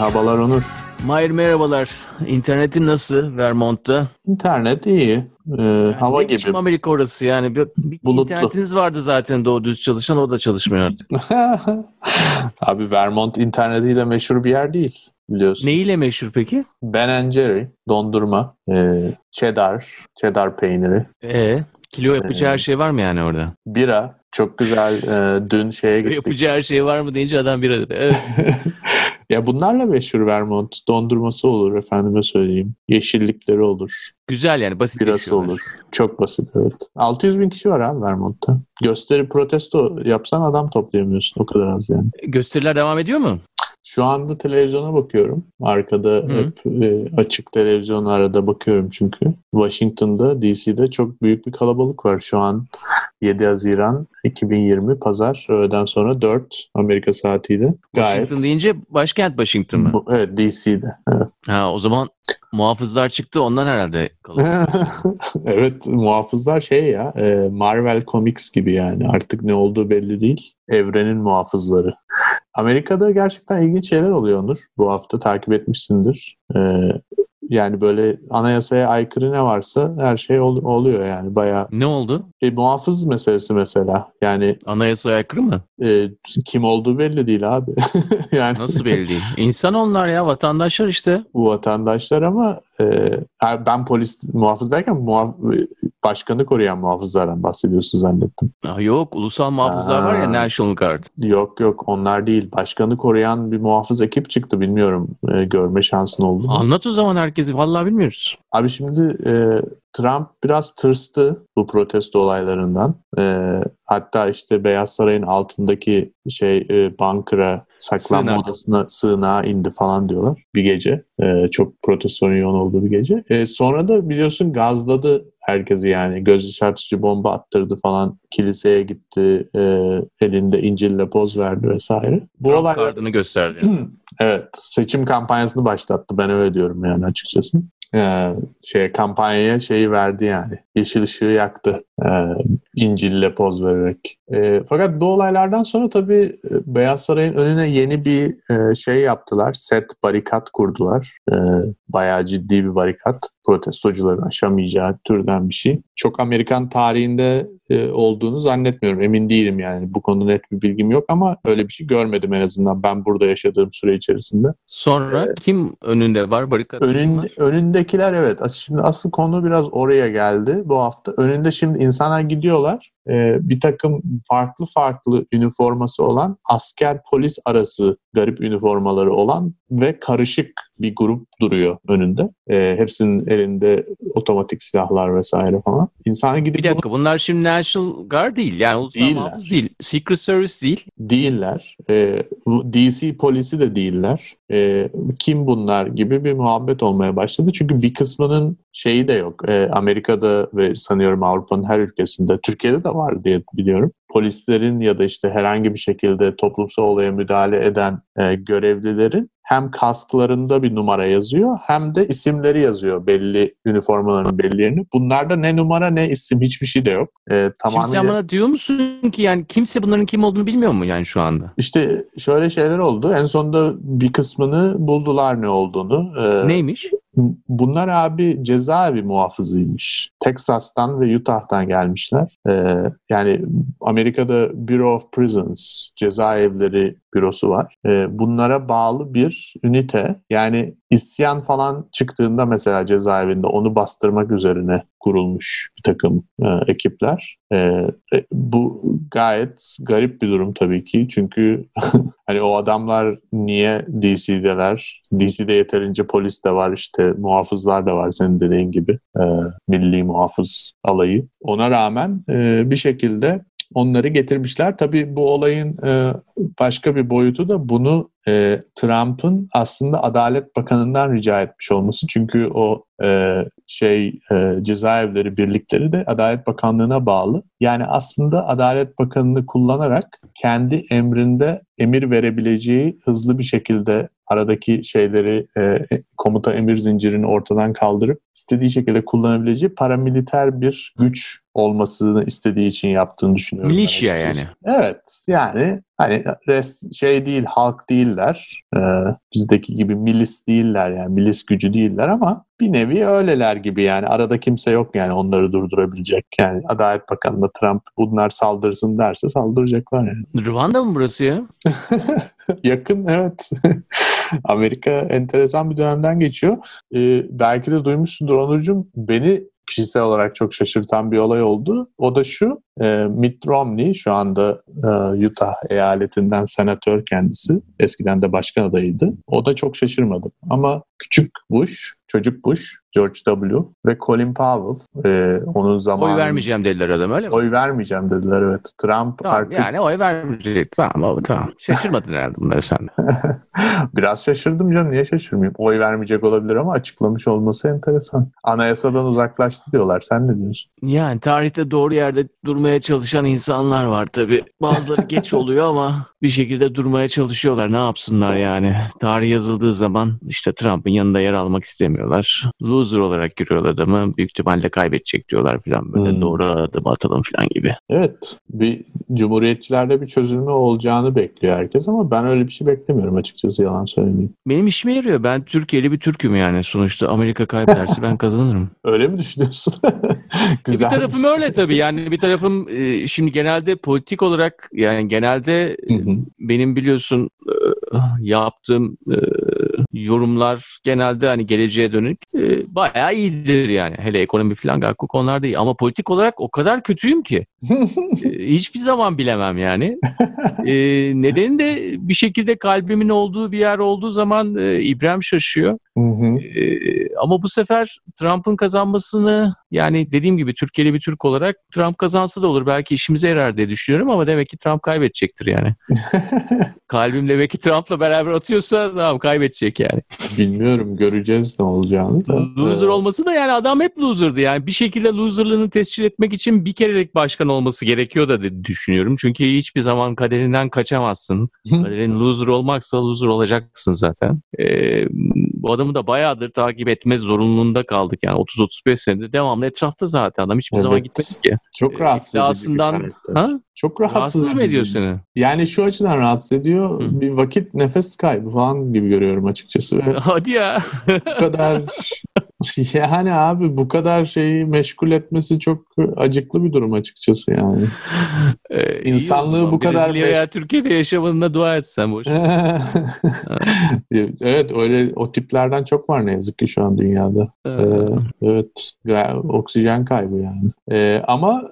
Merhabalar Onur. Mahir merhabalar. İnternetin nasıl Vermont'ta? İnternet iyi. Ee, Yani hava ne biçim gibi. Amerika orası yani. Bir, bir Bulutlu. internetiniz vardı zaten doğru düz çalışan o da çalışmıyor artık. Abi Vermont internetiyle meşhur bir yer değil biliyorsun. Neyiyle meşhur peki? Ben Jerry, dondurma, e, cheddar, cheddar peyniri, Ee, kilo yapacağı Ee, her şey var mı yani orada? bira. Çok güzel e, dün şeye gittik. yapacağı her şey var mı deyince adam bir dedi. Evet. ya bunlarla meşhur Vermont. Dondurması olur efendime söyleyeyim. Yeşillikleri olur. Güzel yani basit Birası olur. Çok basit evet. 600 bin kişi var abi Vermont'ta. Gösteri protesto yapsan adam toplayamıyorsun. O kadar az yani. Gösteriler devam ediyor mu? Şu anda televizyona bakıyorum. Arkada Hı. hep e, açık televizyon arada bakıyorum çünkü. Washington'da, DC'de çok büyük bir kalabalık var. Şu an 7 Haziran 2020 Pazar öğleden sonra 4 Amerika saatiyle. Washington deyince başkent Washington mı? Bu, evet DC'de. Evet. Ha o zaman muhafızlar çıktı ondan herhalde evet muhafızlar şey ya e, Marvel Comics gibi yani artık ne olduğu belli değil. Evrenin muhafızları. Amerika'da gerçekten ilginç şeyler oluyor Onur. Bu hafta takip etmişsindir. E, yani böyle anayasaya aykırı ne varsa her şey ol- oluyor yani bayağı. Ne oldu? E, muhafız meselesi mesela. Yani Anayasaya aykırı mı? e, kim olduğu belli değil abi. yani Nasıl belli değil. İnsan onlar ya vatandaşlar işte. bu vatandaşlar ama e, ben polis muhafız derken muhaf- başkanı koruyan muhafızlardan bahsediyorsun zannettim. Ha, yok ulusal muhafızlar var ya Aa. National Guard. Yok yok onlar değil. Başkanı koruyan bir muhafız ekip çıktı bilmiyorum e, görme şansın oldu mu? Anlat o zaman herkesi. Vallahi bilmiyoruz. Abi şimdi e, Trump biraz tırstı bu protesto olaylarından. E, hatta işte Beyaz Saray'ın altındaki şey e, bunkera saklanma Sığınak. odasına sığınağa indi falan diyorlar bir gece. E, çok protestonun yoğun olduğu bir gece. E, sonra da biliyorsun gazladı herkesi yani göz işaretici bomba attırdı falan kiliseye gitti e, elinde İncil'le poz verdi vesaire. Bu Trump olaylar kartını gösterdi. Evet, seçim kampanyasını başlattı. Ben öyle diyorum yani açıkçası. Ee, şey kampanyaya şeyi verdi yani. Yeşil ışığı yaktı. Ee, İncil'le poz vererek. Ee, fakat bu olaylardan sonra tabii e, Beyaz Saray'ın önüne yeni bir e, şey yaptılar. Set barikat kurdular. Ee, bayağı ciddi bir barikat. Protestocuların aşamayacağı türden bir şey. Çok Amerikan tarihinde e, olduğunu zannetmiyorum. Emin değilim yani. Bu konuda net bir bilgim yok ama öyle bir şey görmedim en azından ben burada yaşadığım süre içerisinde. Sonra kim önünde var? Barikat Önün, var? önündekiler evet. Şimdi asıl konu biraz oraya geldi bu hafta. Önünde şimdi insanlar gidiyorlar. Ee, bir takım farklı farklı üniforması olan asker polis arası garip üniformaları olan ve karışık bir grup duruyor önünde. Ee, hepsinin elinde otomatik silahlar vesaire falan. İnsanlar gidip Bir dakika bunlar şimdi National Guard değil. Yani ulusal Değiller. muhafız değil. Secret Service değil. değiller. Ee, bu DC polisi de değiller. Ee, kim bunlar gibi bir muhabbet olmaya başladı. Çünkü bir kısmının şeyi de yok. Ee, Amerika'da ve sanıyorum Avrupa'nın her ülkesinde, Türkiye'de de var diye biliyorum. Polislerin ya da işte herhangi bir şekilde toplumsal olaya müdahale eden e, görevlilerin hem kasklarında bir numara yazıyor hem de isimleri yazıyor belli üniformaların belli yerini. Bunlarda ne numara ne isim hiçbir şey de yok. Ee, Şimdi sen tamamıyla- bana diyor musun ki yani kimse bunların kim olduğunu bilmiyor mu yani şu anda? İşte şöyle şeyler oldu. En sonunda bir kısmını buldular ne olduğunu. Ee, Neymiş? Bunlar abi cezaevi muhafızıymış. Texas'tan ve Utah'tan gelmişler. Ee, yani Amerika'da Bureau of Prisons cezaevleri bürosu var. Ee, bunlara bağlı bir ünite. Yani isyan falan çıktığında mesela cezaevinde onu bastırmak üzerine kurulmuş bir takım e, ekipler. E, e, bu gayet garip bir durum tabii ki. Çünkü hani o adamlar niye DC'deler? DC'de yeterince polis de var işte muhafızlar da var senin dediğin gibi. E, milli muhafız alayı. Ona rağmen e, bir şekilde onları getirmişler. Tabii bu olayın e, başka bir boyutu da bunu e, Trump'ın aslında Adalet Bakanı'ndan rica etmiş olması. Çünkü o e, şey e, cezaevleri birlikleri de Adalet Bakanlığı'na bağlı. Yani aslında Adalet Bakanı'nı kullanarak kendi emrinde emir verebileceği hızlı bir şekilde aradaki şeyleri e, komuta emir zincirini ortadan kaldırıp istediği şekilde kullanabileceği paramiliter bir güç olmasını istediği için yaptığını düşünüyorum. Milişya yani. Evet yani hani res, şey değil halk değiller. Ee, bizdeki gibi milis değiller yani milis gücü değiller ama bir nevi öyleler gibi yani arada kimse yok yani onları durdurabilecek. Yani Adalet Bakanı'na Trump bunlar saldırsın derse saldıracaklar yani. Rwanda mı burası ya? Yakın evet. Amerika enteresan bir dönemden geçiyor. Ee, belki de duymuşsundur Onurcuğum. Beni kişisel olarak çok şaşırtan bir olay oldu. O da şu, e, Mitt Romney şu anda e, Utah eyaletinden senatör kendisi. Eskiden de başkan adayıydı. O da çok şaşırmadım. Ama küçük Bush, çocuk Bush, George W. ve Colin Powell e, onun zamanı... Oy vermeyeceğim dediler adam öyle mi? Oy vermeyeceğim dediler evet. Trump tamam, artık... Yani oy vermeyecek. Tamam, tamam. Şaşırmadın herhalde bunları sen de. Biraz şaşırdım canım. Niye şaşırmayayım? Oy vermeyecek olabilir ama açıklamış olması enteresan. Anayasadan uzaklaştı diyorlar. Sen ne diyorsun? Yani tarihte doğru yerde durmaya çalışan insanlar var tabii. Bazıları geç oluyor ama bir şekilde durmaya çalışıyorlar. Ne yapsınlar yani? Tarih yazıldığı zaman işte Trump'ın yanında yer almak istemiyorlar. Loser olarak görüyorlar adamı. Büyük ihtimalle kaybedecek diyorlar falan. Böyle Hmm. doğru adım atalım falan gibi. Evet. Bir cumhuriyetçilerde bir çözülme olacağını bekliyor herkes ama ben öyle bir şey beklemiyorum açıkçası yalan söylemeyeyim. Benim işime yarıyor. Ben Türkiye'li bir Türk'üm yani. Sonuçta Amerika kaybederse ben kazanırım. Öyle mi düşünüyorsun? E, bir Güzel. tarafım öyle tabii. Yani bir tarafım e, şimdi genelde politik olarak yani genelde. Benim biliyorsun yaptığım yorumlar genelde hani geleceğe dönük e, bayağı iyidir yani. Hele ekonomi falan gayet o konularda iyi. Ama politik olarak o kadar kötüyüm ki e, hiçbir zaman bilemem yani. E, nedeni de bir şekilde kalbimin olduğu bir yer olduğu zaman e, İbrahim şaşıyor. Hı hı. Ee, ama bu sefer Trump'ın kazanmasını yani dediğim gibi Türkiye'li bir Türk olarak Trump kazansa da olur belki işimize yarar diye düşünüyorum ama demek ki Trump kaybedecektir yani. Kalbim demek ki Trump'la beraber atıyorsa tamam kaybedecek yani. Bilmiyorum göreceğiz ne olacağını da. Loser Ee, olması da yani adam hep loser'dı yani bir şekilde loserlığını tescil etmek için bir kerelik başkan olması gerekiyor da de- düşünüyorum. Çünkü hiçbir zaman kaderinden kaçamazsın. Kaderin loser olmaksa loser olacaksın zaten. Ee, bu adamı da bayağıdır takip etme zorunluluğunda kaldık yani 30-35 senedir devamlı etrafta zaten adam hiçbir zaman Evet. gitmedi ki. Çok Ee, rahatsız edici bir karakter. Ha? Çok rahatsız, Rahatsız mı ediyor seni? Yani şu açıdan rahatsız ediyor. Hı. Bir vakit nefes kaybı falan gibi görüyorum açıkçası. Ve Hadi ya. bu kadar yani abi bu kadar şeyi meşgul etmesi çok acıklı bir durum açıkçası yani. Ee, İnsanlığı bu kadar Brezilya veya meş- Türkiye'de yaşamanına dua etsen boş. evet öyle o tiplerden çok var ne yazık ki şu an dünyada. Ee, Ee, evet oksijen kaybı yani. Ee, ama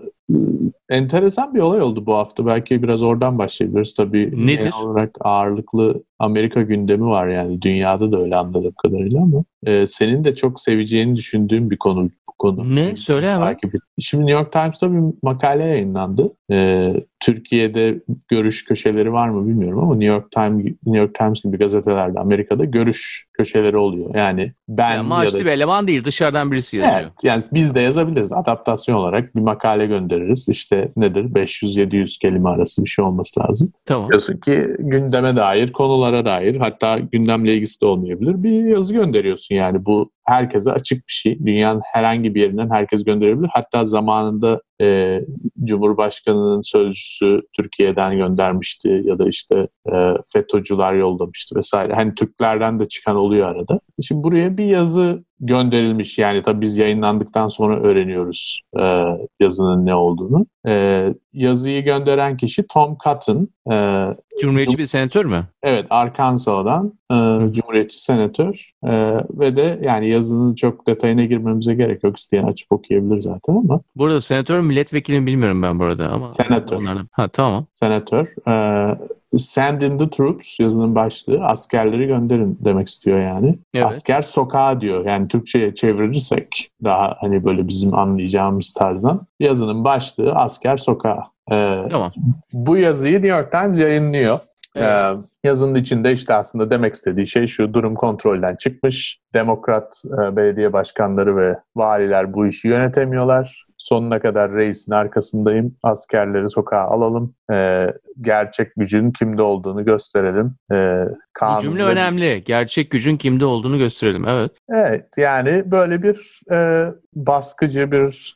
enteresan bir olay oldu bu hafta. Belki biraz oradan başlayabiliriz. Tabii Nedir? genel olarak ağırlıklı Amerika gündemi var yani. Dünyada da öyle anladığım kadarıyla ama e, senin de çok seveceğini düşündüğüm bir konu bu konu. Ne? Söyle hemen. Şimdi New York Times'ta bir makale yayınlandı. Ee, Türkiye'de görüş köşeleri var mı bilmiyorum ama New York Times New York Times gibi gazetelerde Amerika'da görüş köşeleri oluyor. Yani ben yani maaşlı ya bir da eleman değil dışarıdan birisi yazıyor. Evet, yani biz de yazabiliriz. Adaptasyon olarak bir makale göndeririz. İşte nedir? 500-700 kelime arası bir şey olması lazım. Tamam. Diyorsun ki gündeme dair, konulara dair hatta gündemle ilgisi de olmayabilir. Bir yazı gönderiyorsun yani. Bu herkese açık bir şey. Dünyanın herhangi bir yerinden herkes gönderebilir. Hatta zamanında e, Cumhurbaşkanı'nın sözcüsü Türkiye'den göndermişti ya da işte e, FETÖ'cüler yollamıştı vesaire. Hani Türklerden de çıkan oluyor arada. Şimdi buraya bir yazı gönderilmiş. Yani tabii biz yayınlandıktan sonra öğreniyoruz e, yazının ne olduğunu. E, yazıyı gönderen kişi Tom Cotton. E, Cumhuriyetçi bir senatör mü? Evet, Arkansas'dan e, Cumhuriyetçi senatör e, ve de yani yazının çok detayına girmemize gerek yok. İsteyen açıp okuyabilir zaten ama Burada senatör mü milletvekili mi bilmiyorum ben burada ama. Senatör. Onlardan. Ha tamam. senatör e, Send in the troops yazının başlığı askerleri gönderin demek istiyor yani. Evet. Asker sokağa diyor. Yani Türkçe'ye çevirirsek daha hani böyle bizim anlayacağımız tarzdan yazının başlığı asker sokağa. E, Tamam. bu yazıyı New York Times yayınlıyor. Evet. Ee, yazının içinde işte aslında demek istediği şey şu durum kontrolden çıkmış. Demokrat e, belediye başkanları ve valiler bu işi yönetemiyorlar. Sonuna kadar reisin arkasındayım. Askerleri sokağa alalım. E, gerçek gücün kimde olduğunu gösterelim. E, Bu cümle önemli. Gerçek gücün kimde olduğunu gösterelim. Evet. Evet yani böyle bir e, baskıcı bir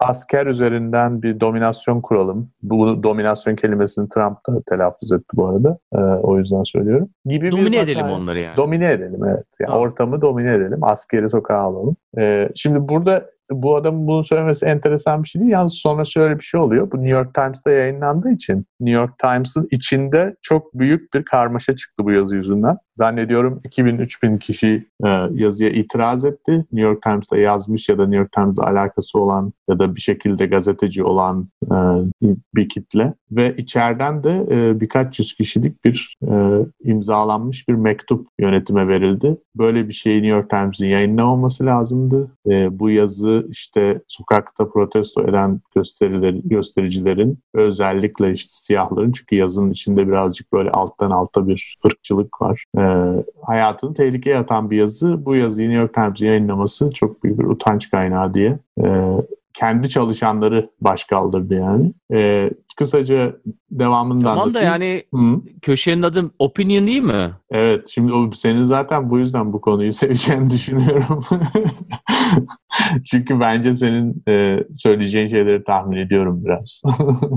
asker üzerinden bir dominasyon kuralım. Bu dominasyon kelimesini Trump da telaffuz etti bu arada. E, o yüzden söylüyorum. Gibi domine bir edelim onları yani. Domine edelim evet. Yani tamam. Ortamı domine edelim. Askeri sokağa alalım. E, şimdi burada bu adamın bunu söylemesi enteresan bir şey değil. Yalnız sonra şöyle bir şey oluyor. Bu New York Times'ta yayınlandığı için New York Times'ın içinde çok büyük bir karmaşa çıktı bu yazı yüzünden. Zannediyorum 2000-3000 kişi e, yazıya itiraz etti. New York Times'ta yazmış ya da New York Times'la alakası olan ya da bir şekilde gazeteci olan e, bir kitle. Ve içeriden de e, birkaç yüz kişilik bir e, imzalanmış bir mektup yönetime verildi. Böyle bir şeyi New York Times'in yayınlamaması lazımdı. E, bu yazı işte sokakta protesto eden gösteriler, göstericilerin özellikle işte siyahların çünkü yazının içinde birazcık böyle alttan alta bir ırkçılık var. E, hayatını tehlikeye atan bir yazı. Bu yazıyı New York Times'in yayınlaması çok büyük bir utanç kaynağı diye e, kendi çalışanları baş kaldırdı yani. E, kısaca devamından Tamam da yani Hı. köşenin adı Opinion değil mi? Evet. Şimdi o senin zaten bu yüzden bu konuyu seveceğini düşünüyorum. Çünkü bence senin e, söyleyeceğin şeyleri tahmin ediyorum biraz.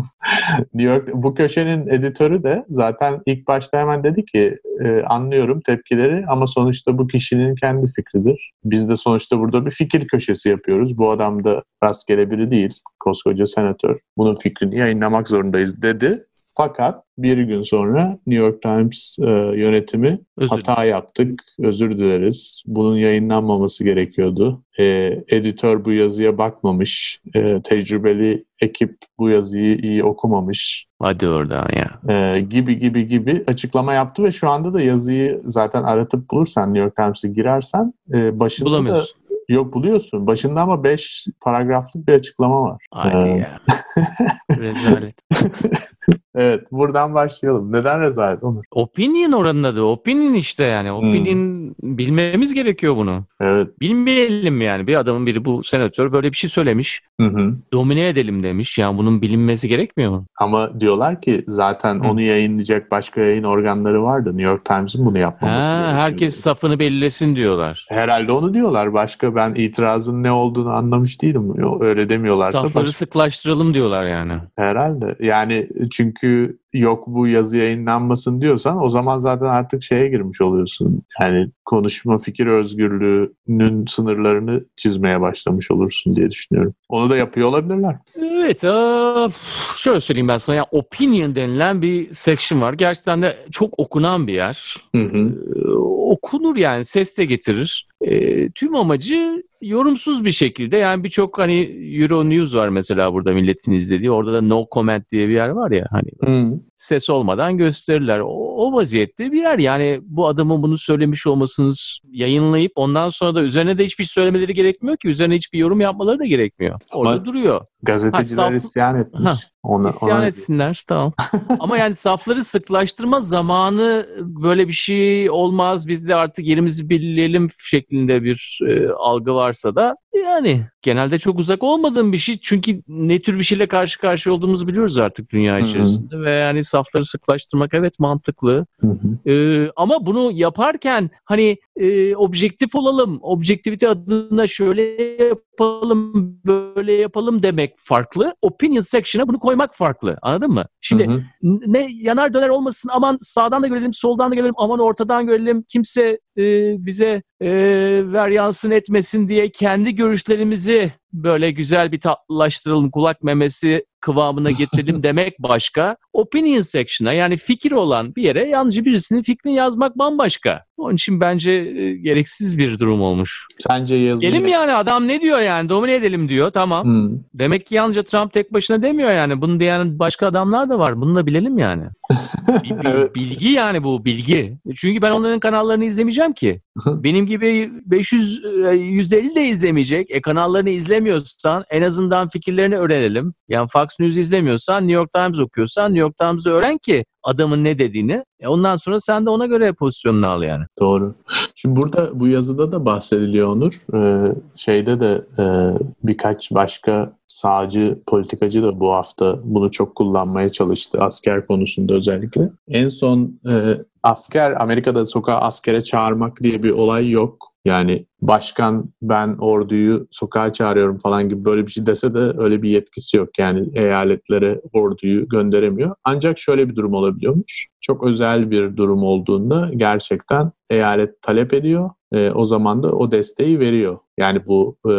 New York bu köşenin editörü de zaten ilk başta hemen dedi ki e, anlıyorum tepkileri ama sonuçta bu kişinin kendi fikridir. Biz de sonuçta burada bir fikir köşesi yapıyoruz. Bu adam da rastgele biri değil. Koskoca senatör. Bunun fikrini yayınlamak zorundayız dedi. Fakat bir gün sonra New York Times e, yönetimi özür hata yaptık, özür dileriz. Bunun yayınlanmaması gerekiyordu. E, editör bu yazıya bakmamış, e, tecrübeli ekip bu yazıyı iyi okumamış. Hadi oradan ya. E, gibi gibi gibi açıklama yaptı ve şu anda da yazıyı zaten aratıp bulursan New York Times'e girersen e, başında da Yok buluyorsun. Başında ama 5 paragraflık bir açıklama var. Hadi ee... ya. Rezalet. evet buradan başlayalım. Neden rezalet Onur? Opinion oranın adı. Opinion işte yani. Opinion hmm. bilmemiz gerekiyor bunu. Evet. Bilmeyelim yani. Bir adamın biri bu senatör böyle bir şey söylemiş. Hı hı. Domine edelim demiş. Yani bunun bilinmesi gerekmiyor mu? Ama diyorlar ki zaten hı. onu yayınlayacak başka yayın organları vardı. New York Times'ın bunu yapmaması ha, Herkes safını belirlesin diyorlar. Herhalde onu diyorlar. Başka ben itirazın ne olduğunu anlamış değilim. Öyle demiyorlarsa. Safları baş... sıklaştıralım diyorlar yani. Herhalde. Yani çünkü yok bu yazı yayınlanmasın diyorsan o zaman zaten artık şeye girmiş oluyorsun. Yani konuşma fikir özgürlüğünün sınırlarını çizmeye başlamış olursun diye düşünüyorum. Onu da yapıyor olabilirler. Evet. şöyle söyleyeyim ben sana. Yani opinion denilen bir section var. Gerçekten de çok okunan bir yer. Hı hı. okunur yani ses de getirir. E, tüm amacı yorumsuz bir şekilde yani birçok hani Euro News var mesela burada milletin izlediği. Orada da no comment diye bir yer var ya hani hmm. Ses olmadan gösterirler. O, o vaziyette bir yer yani bu adamın bunu söylemiş olmasınız yayınlayıp ondan sonra da üzerine de hiçbir söylemeleri gerekmiyor ki. Üzerine hiçbir yorum yapmaları da gerekmiyor. Orada Ama duruyor. Gazeteciler ha, saf... isyan etmiş. Ha, ona, isyan ona... etsinler tamam. Ama yani safları sıklaştırma zamanı böyle bir şey olmaz. Biz de artık yerimizi belirleyelim şeklinde bir e, algı varsa da yani genelde çok uzak olmadığım bir şey. Çünkü ne tür bir şeyle karşı karşıya olduğumuzu biliyoruz artık dünya içerisinde. Hı-hı. Ve yani safları sıklaştırmak evet mantıklı. Ee, ama bunu yaparken hani e, objektif olalım, objektivite adına şöyle yapalım, böyle yapalım demek farklı. Opinion section'a bunu koymak farklı. Anladın mı? Şimdi hı hı. ne yanar döner olmasın aman sağdan da görelim, soldan da görelim, aman ortadan görelim. Kimse bize e, ver yansın etmesin diye kendi görüşlerimizi böyle güzel bir tatlılaştıralım, kulak memesi kıvamına getirelim demek başka. Opinion section'a yani fikir olan bir yere yalnızca birisinin fikrini yazmak bambaşka. Onun için bence e, gereksiz bir durum olmuş. Sence yazı... Gelim yani adam ne diyor yani domine edelim diyor tamam. Hmm. Demek ki yalnızca Trump tek başına demiyor yani. Bunu diyen başka adamlar da var. Bunu da bilelim yani. evet. Bilgi yani bu bilgi. Çünkü ben onların kanallarını izlemeyeceğim ki. Benim gibi 500 150 e, de izlemeyecek. E kanallarını izlemiyorsan en azından fikirlerini öğrenelim. Yani Fox News izlemiyorsan New York Times okuyorsan New York Times'ı öğren ki adamın ne dediğini. E ondan sonra sen de ona göre pozisyonunu al yani. Doğru. Şimdi burada bu yazıda da bahsediliyor Onur. Ee, şeyde de e, birkaç başka sağcı politikacı da bu hafta bunu çok kullanmaya çalıştı asker konusunda özellikle. En son e, asker Amerika'da sokağa askere çağırmak diye bir olay yok. Yani başkan ben orduyu sokağa çağırıyorum falan gibi böyle bir şey dese de öyle bir yetkisi yok. Yani eyaletlere orduyu gönderemiyor. Ancak şöyle bir durum olabiliyormuş. Çok özel bir durum olduğunda gerçekten eyalet talep ediyor. E, o zaman da o desteği veriyor. Yani bu e,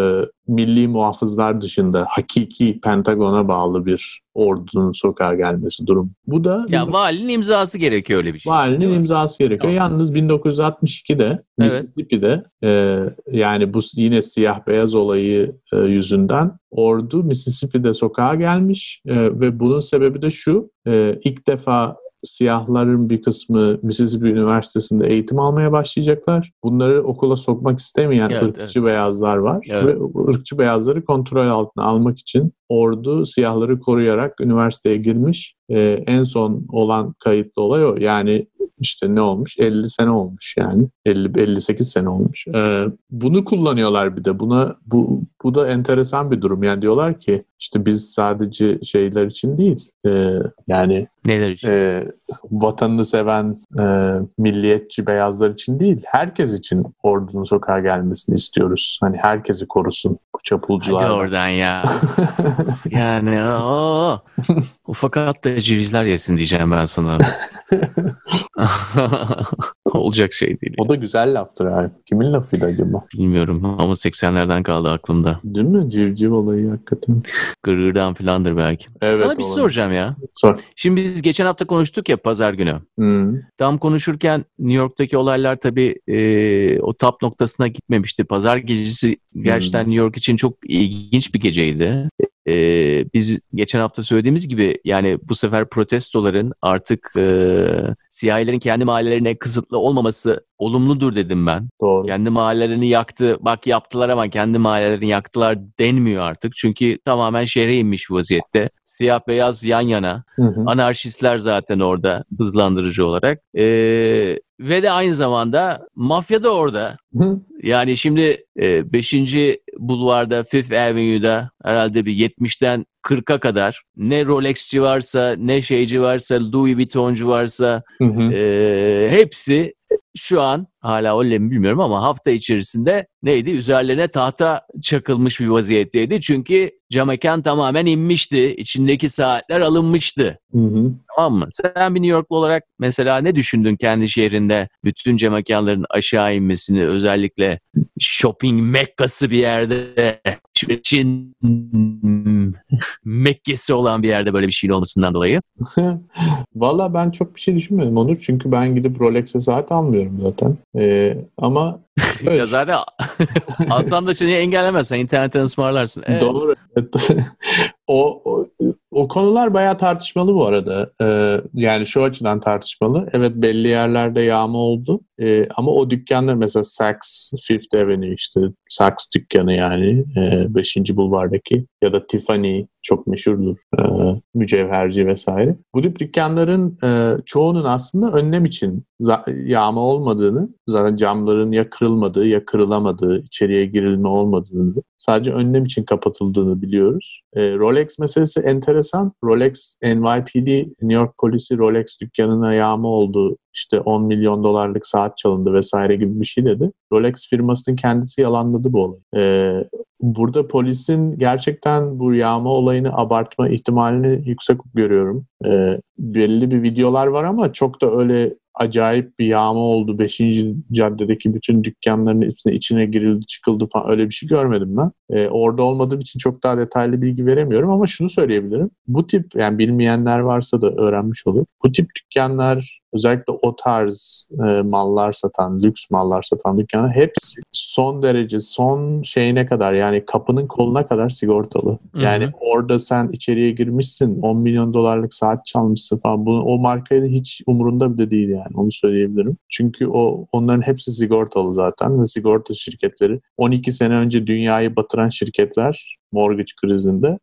milli muhafızlar dışında hakiki Pentagon'a bağlı bir ordunun sokağa gelmesi durum. Bu da ya valinin imzası gerekiyor öyle bir şey. Valinin imzası gerekiyor. Tamam. Yalnız 1962'de evet. Mississippi'de e, yani bu yine siyah beyaz olayı e, yüzünden ordu Mississippi'de sokağa gelmiş e, ve bunun sebebi de şu. E, ilk defa siyahların bir kısmı Mississippi Üniversitesi'nde eğitim almaya başlayacaklar. Bunları okula sokmak istemeyen evet, ırkçı evet. beyazlar var evet. ve ırkçı beyazları kontrol altına almak için ordu siyahları koruyarak üniversiteye girmiş. Ee, en son olan kayıtlı olay o. Yani işte ne olmuş? 50 sene olmuş yani. 50 58 sene olmuş. Ee, bunu kullanıyorlar bir de. Buna bu bu da enteresan bir durum. Yani diyorlar ki işte biz sadece şeyler için değil. E, yani neler için? E, vatanını seven e, milliyetçi beyazlar için değil. Herkes için ordunun sokağa gelmesini istiyoruz. Hani herkesi korusun bu çapulcular. Hadi oradan ya. yani o ufak atlayıcılar yesin diyeceğim ben sana. Olacak şey değil. O da güzel laftır abi. Kimin lafıydı acaba? Bilmiyorum ama 80'lerden kaldı aklımda. Değil mi? Civciv olayı hakikaten. Gırgırdan filandır belki. Evet, Sana bir şey soracağım ya. Sor. Şimdi biz geçen hafta konuştuk ya pazar günü. Hmm. Tam konuşurken New York'taki olaylar tabii e, o tap noktasına gitmemişti. Pazar gecesi gerçekten hmm. New York için çok ilginç bir geceydi. Ee, biz geçen hafta söylediğimiz gibi yani bu sefer protestoların artık e, siyahilerin kendi mahallelerine kısıtlı olmaması olumludur dedim ben. Doğru. Kendi mahallelerini yaktı. Bak yaptılar ama kendi mahallelerini yaktılar denmiyor artık. Çünkü tamamen şehre inmiş vaziyette. Siyah beyaz yan yana. Hı hı. Anarşistler zaten orada hızlandırıcı olarak. Ee, ve de aynı zamanda mafya da orada. Hı. Yani şimdi 5. E, bulvarda Fifth Avenue'da herhalde bir 70'ten 40'a kadar ne Rolex'ci varsa ne şeyci varsa Louis Vuitton'cu varsa hı hı. E, hepsi şu an hala öyle mi bilmiyorum ama hafta içerisinde neydi? Üzerlerine tahta çakılmış bir vaziyetteydi. Çünkü camekan tamamen inmişti. İçindeki saatler alınmıştı. Hı hı. Tamam mı? Sen bir New Yorklu olarak mesela ne düşündün kendi şehrinde bütün camekanların aşağı inmesini özellikle shopping mekkası bir yerde Çin Mekkesi olan bir yerde böyle bir şeyin olmasından dolayı? Valla ben çok bir şey düşünmedim Onur. Çünkü ben gidip Rolex'e saat almıyorum zaten. Ee, ama ya zaten alsan da niye engellemezsen internetten ısmarlarsın. Evet. Doğru. o, o, o konular bayağı tartışmalı bu arada. Ee, yani şu açıdan tartışmalı. Evet belli yerlerde yağma oldu. Ee, ama o dükkanlar mesela Saks Fifth Avenue işte Saks dükkanı yani 5. E, Bulvar'daki ya da Tiffany çok meşhurdur. E, mücevherci vesaire. Bu tip dükkanların e, çoğunun aslında önlem için yağma olmadığını, zaten camların ya kırılmadığı ya kırılamadığı, içeriye girilme olmadığını, sadece önlem için kapatıldığını biliyoruz. E, Rolex meselesi enteresan. Rolex NYPD, New York polisi Rolex dükkanına yağma oldu işte 10 milyon dolarlık saat çalındı vesaire gibi bir şey dedi. Rolex firmasının kendisi yalanladı bu olayı. Ee, burada polisin gerçekten bu yağma olayını abartma ihtimalini yüksek görüyorum. Ee, belli bir videolar var ama çok da öyle acayip bir yağma oldu. Beşinci caddedeki bütün dükkanların içine, içine girildi çıkıldı falan öyle bir şey görmedim ben. Ee, orada olmadığım için çok daha detaylı bilgi veremiyorum ama şunu söyleyebilirim. Bu tip yani bilmeyenler varsa da öğrenmiş olur. Bu tip dükkanlar özellikle o tarz e, mallar satan, lüks mallar satan dükkanlar hepsi son derece son şeyine kadar yani kapının koluna kadar sigortalı. Yani Hı-hı. orada sen içeriye girmişsin 10 milyon dolarlık saat çalmışsın falan. Bunu, o markayı da hiç umurunda bile değil yani onu söyleyebilirim. Çünkü o onların hepsi sigortalı zaten ve sigorta şirketleri 12 sene önce dünyayı batıran şirketler mortgage krizinde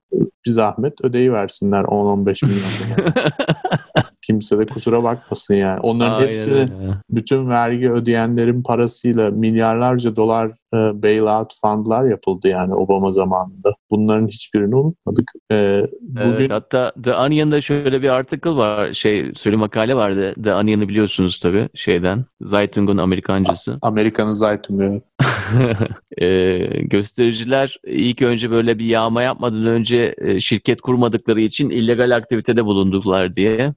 bir zahmet ödeyi versinler 10-15 milyon. Kimse de kusura bakmasın yani. Onların Aynen hepsini öyle. bütün vergi ödeyenlerin parasıyla milyarlarca dolar e, bailout fundlar yapıldı yani Obama zamanında. Bunların hiçbirini unutmadık. E, bugün Evet, hatta The Onion'da şöyle bir article var. Şey, söyle makale vardı. The Onion'ı biliyorsunuz tabii şeyden. Zeitung'un Amerikancası. Amerika'nın Zaytung'u Ee, göstericiler ilk önce böyle bir yağma yapmadan önce e, şirket kurmadıkları için illegal aktivitede bulunduklar diye.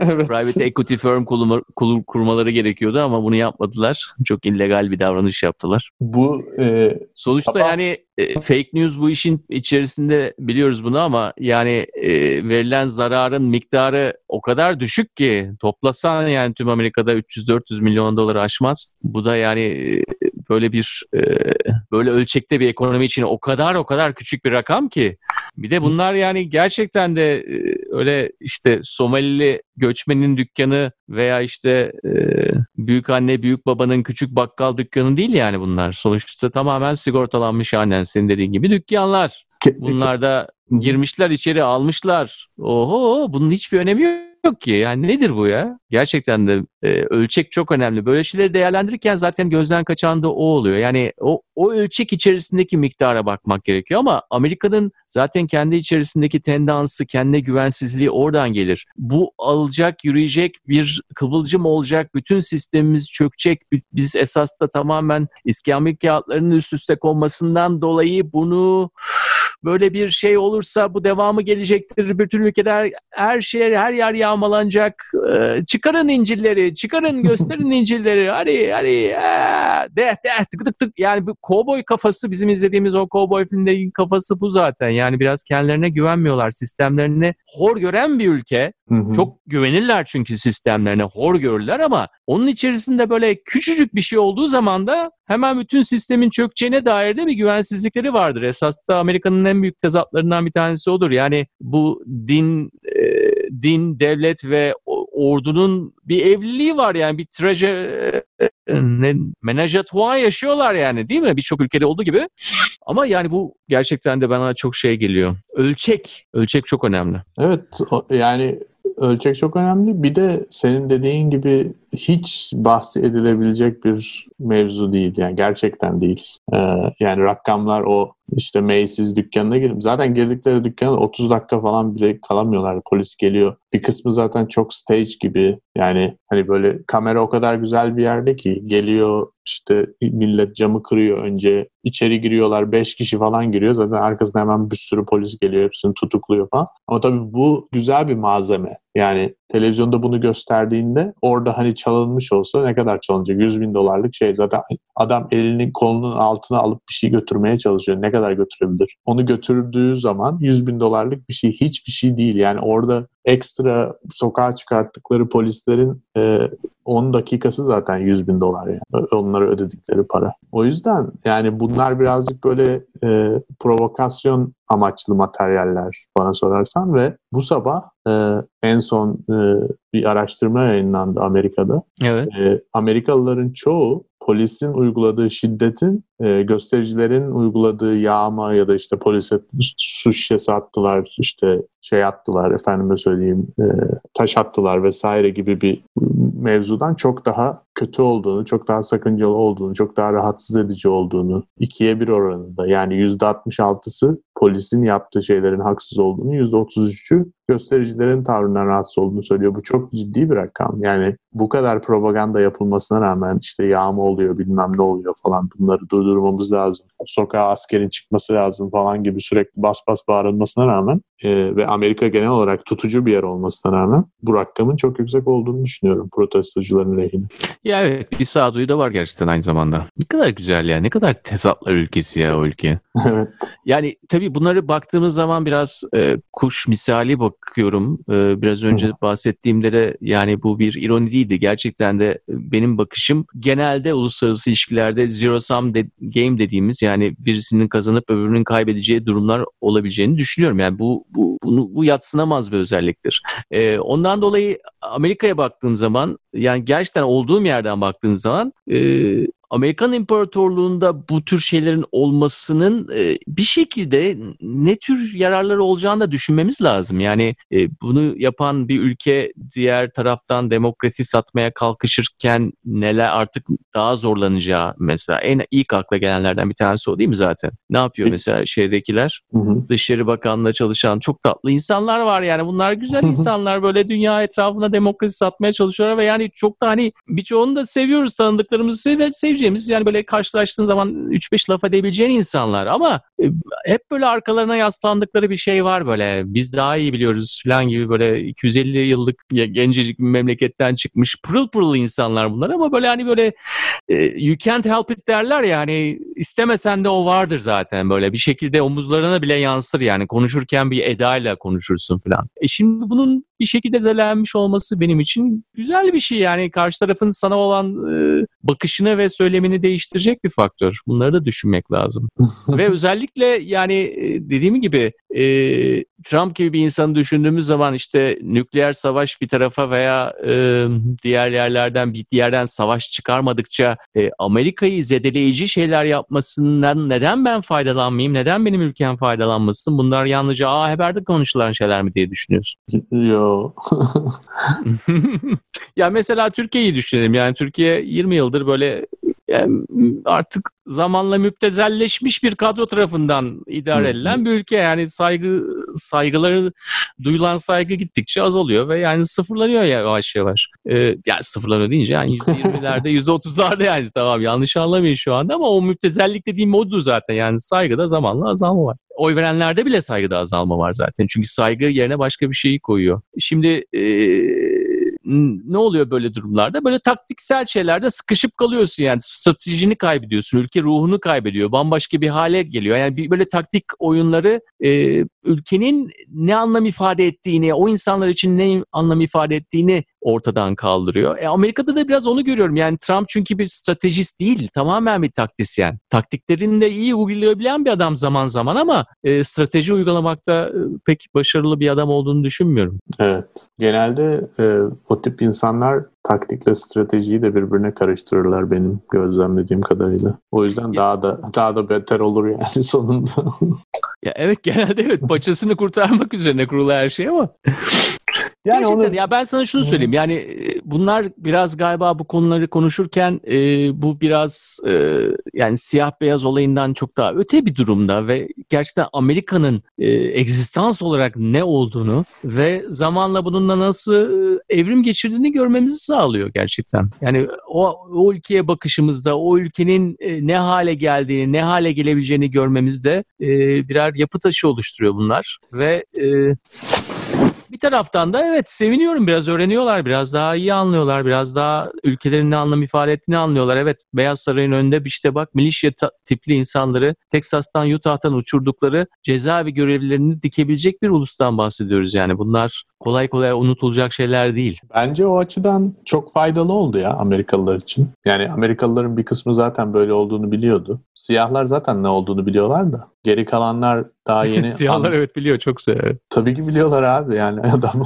evet. Private equity firm kurma- kur- kurmaları gerekiyordu ama bunu yapmadılar. Çok illegal bir davranış yaptılar. Bu e, Sonuçta Sabah- yani e, fake news bu işin içerisinde biliyoruz bunu ama yani e, verilen zararın miktarı o kadar düşük ki toplasan yani tüm Amerika'da 300-400 milyon doları aşmaz. Bu da yani e, böyle bir e, böyle ölçekte bir ekonomi için o kadar o kadar küçük bir rakam ki. Bir de bunlar yani gerçekten de e, öyle işte Somalili göçmenin dükkanı veya işte e, büyük anne büyük babanın küçük bakkal dükkanı değil yani bunlar. Sonuçta tamamen sigortalanmış annen senin dediğin gibi dükkanlar. Bunlar da girmişler içeri almışlar. Oho bunun hiçbir önemi yok ki. Yani nedir bu ya? Gerçekten de e, ölçek çok önemli. Böyle şeyleri değerlendirirken zaten gözden kaçan da o oluyor. Yani o, o ölçek içerisindeki miktara bakmak gerekiyor ama Amerika'nın zaten kendi içerisindeki tendansı, kendi güvensizliği oradan gelir. Bu alacak, yürüyecek bir kıvılcım olacak. Bütün sistemimiz çökecek. Biz esas da tamamen iskambil kağıtlarının üst üste konmasından dolayı bunu böyle bir şey olursa bu devamı gelecektir. Bütün ülkede her, her şey, her yer yağmalanacak. Ee, çıkarın incilleri, çıkarın gösterin incilleri. Hadi hadi ee, de de tık tık tık. Yani bu kovboy kafası bizim izlediğimiz o kovboy filmdeki kafası bu zaten. Yani biraz kendilerine güvenmiyorlar. Sistemlerini hor gören bir ülke. Hı hı. Çok güvenirler çünkü sistemlerine, hor görürler ama onun içerisinde böyle küçücük bir şey olduğu zaman da hemen bütün sistemin çökeceğine dair de bir güvensizlikleri vardır. Esas da Amerika'nın en büyük tezatlarından bir tanesi odur. Yani bu din, e, din, devlet ve ordunun bir evliliği var yani bir traje, e, ne, menaj à trois yaşıyorlar yani değil mi? Birçok ülkede olduğu gibi. Ama yani bu gerçekten de bana çok şey geliyor. Ölçek, ölçek çok önemli. Evet yani ölçek çok önemli. Bir de senin dediğin gibi hiç bahsi edilebilecek bir mevzu değil. Yani gerçekten değil. Ee, yani rakamlar o işte Macy's dükkanına girip zaten girdikleri dükkana 30 dakika falan bile kalamıyorlar. Polis geliyor. Bir kısmı zaten çok stage gibi. Yani hani böyle kamera o kadar güzel bir yerde ki geliyor işte millet camı kırıyor önce. içeri giriyorlar. 5 kişi falan giriyor. Zaten arkasında hemen bir sürü polis geliyor. Hepsini tutukluyor falan. Ama tabii bu güzel bir malzeme. Yani televizyonda bunu gösterdiğinde orada hani çalınmış olsa ne kadar çalınacak? 100 bin dolarlık şey. Zaten adam elini kolunun altına alıp bir şey götürmeye çalışıyor. Ne kadar götürebilir? Onu götürdüğü zaman 100 bin dolarlık bir şey hiçbir şey değil. Yani orada ekstra sokağa çıkarttıkları polislerin e, 10 dakikası zaten 100 bin dolar yani. Onlara ödedikleri para. O yüzden yani bunlar birazcık böyle e, provokasyon amaçlı materyaller bana sorarsan ve bu sabah e, en son e, bir araştırma yayınlandı Amerika'da. Evet. E, Amerikalıların çoğu polisin uyguladığı şiddetin e, göstericilerin uyguladığı yağma ya da işte polise su şişesi attılar işte şey attılar efendime söyleyeyim e, taş attılar vesaire gibi bir mevzudan çok daha kötü olduğunu, çok daha sakıncalı olduğunu, çok daha rahatsız edici olduğunu ikiye bir oranında yani %66'sı polisin yaptığı şeylerin haksız olduğunu, %33'ü göstericilerin tavrından rahatsız olduğunu söylüyor. Bu çok ciddi bir rakam. Yani bu kadar propaganda yapılmasına rağmen işte yağma oluyor bilmem ne oluyor falan bunları durdurmamız lazım. Sokağa askerin çıkması lazım falan gibi sürekli bas bas bağırılmasına rağmen e, ve Amerika genel olarak tutucu bir yer olmasına rağmen bu rakamın çok yüksek olduğunu düşünüyorum protestocuların lehine. Ya evet bir sağduyu da var gerçekten aynı zamanda. Ne kadar güzel ya. Ne kadar tezatlar ülkesi ya o ülke. evet. Yani tabii bunları baktığımız zaman biraz e, kuş misali bakıyorum. E, biraz önce bahsettiğimde de yani bu bir ironi değildi. Gerçekten de benim bakışım genelde uluslararası ilişkilerde zero sum de- game dediğimiz yani birisinin kazanıp öbürünün kaybedeceği durumlar olabileceğini düşünüyorum. Yani bu bu bunu bu yatsınamaz bir özelliktir. E, ondan dolayı Amerika'ya baktığım zaman yani gerçekten olduğum yerden baktığım zaman e, Amerikan İmparatorluğu'nda bu tür şeylerin olmasının e, bir şekilde ne tür yararları olacağını da düşünmemiz lazım. Yani e, bunu yapan bir ülke diğer taraftan demokrasi satmaya kalkışırken neler artık daha zorlanacağı mesela en ilk akla gelenlerden bir tanesi o değil mi zaten? Ne yapıyor mesela şeydekiler? Hı hı. Dışişleri Bakanlığı'nda çalışan çok tatlı insanlar var yani bunlar güzel insanlar böyle dünya etrafına demokrasi satmaya çalışıyorlar ve yani çok da hani birçoğunu da seviyoruz tanıdıklarımızı ve seveceğimiz yani böyle karşılaştığın zaman 3-5 laf edebileceğin insanlar. Ama e, hep böyle arkalarına yaslandıkları bir şey var böyle. Biz daha iyi biliyoruz falan gibi böyle 250 yıllık gencecik bir memleketten çıkmış pırıl pırıl insanlar bunlar. Ama böyle hani böyle e, you can't help it derler ya hani istemesen de o vardır zaten böyle. Bir şekilde omuzlarına bile yansır yani. Konuşurken bir edayla konuşursun falan. E şimdi bunun bir şekilde zelenmiş olması benim için güzel bir şey. Yani karşı tarafın sana olan e, bakışını ve söylemini değiştirecek bir faktör. Bunları da düşünmek lazım. ve özellikle yani e, dediğim gibi e, Trump gibi bir insanı düşündüğümüz zaman işte nükleer savaş bir tarafa veya e, diğer yerlerden bir yerden savaş çıkarmadıkça e, Amerika'yı zedeleyici şeyler yapmasından neden ben faydalanmayayım? Neden benim ülkem faydalanmasın? Bunlar yalnızca aa haberde konuşulan şeyler mi diye düşünüyorsun? Yo. ya mesela Türkiye'yi düşünelim. Yani Türkiye 20 yıldır böyle yani artık zamanla müptezelleşmiş bir kadro tarafından idare edilen bir ülke. Yani saygı saygıları duyulan saygı gittikçe azalıyor ve yani sıfırlanıyor ya yavaş yavaş. Ee, yani sıfırlanıyor deyince yani %20'lerde %30'larda yani tamam yanlış anlamayın şu anda ama o müptezellik dediğim modu zaten yani saygıda zamanla azalma var. Oy verenlerde bile saygıda azalma var zaten. Çünkü saygı yerine başka bir şeyi koyuyor. Şimdi eee ne oluyor böyle durumlarda? Böyle taktiksel şeylerde sıkışıp kalıyorsun yani stratejini kaybediyorsun, ülke ruhunu kaybediyor, bambaşka bir hale geliyor. Yani bir böyle taktik oyunları e, ülkenin ne anlam ifade ettiğini, o insanlar için ne anlam ifade ettiğini ortadan kaldırıyor. E, Amerika'da da biraz onu görüyorum. Yani Trump çünkü bir stratejist değil, tamamen bir taktisyen. Taktiklerini de iyi uygulayabilen bir adam zaman zaman ama e, strateji uygulamakta e, pek başarılı bir adam olduğunu düşünmüyorum. Evet. Genelde e, o tip insanlar taktikle stratejiyi de birbirine karıştırırlar benim gözlemlediğim kadarıyla. O yüzden ya. daha da daha da beter olur yani sonunda. ya evet genelde evet paçasını kurtarmak üzerine kurulu her şey ama yani Gerçekten. onu... ya ben sana şunu söyleyeyim. Yani e, bunlar biraz galiba bu konuları konuşurken e, bu biraz e, yani siyah beyaz olayından çok daha öte bir durumda ve gerçekten Amerika'nın e, egzistans olarak ne olduğunu ve zamanla bununla nasıl e, evrim geçirdiğini görmemizi sağlıyor gerçekten. Yani o, o ülkeye bakışımızda o ülkenin e, ne hale geldiğini ne hale gelebileceğini görmemizde e, birer yapı taşı oluşturuyor bunlar ve e, bir taraftan da evet seviniyorum biraz öğreniyorlar biraz daha iyi anlıyorlar biraz daha ülkelerin ne anlam ifade ettiğini anlıyorlar. Evet Beyaz Saray'ın önünde işte bak milişya tipli insanları Teksas'tan Utah'tan uçurdukları cezaevi görevlilerini dikebilecek bir ulustan bahsediyoruz yani bunlar kolay kolay unutulacak şeyler değil. Bence o açıdan çok faydalı oldu ya Amerikalılar için. Yani Amerikalıların bir kısmı zaten böyle olduğunu biliyordu. Siyahlar zaten ne olduğunu biliyorlar da. Geri kalanlar daha yeni... Siyahlar an... evet biliyor çok güzel. Tabii ki biliyorlar abi yani adam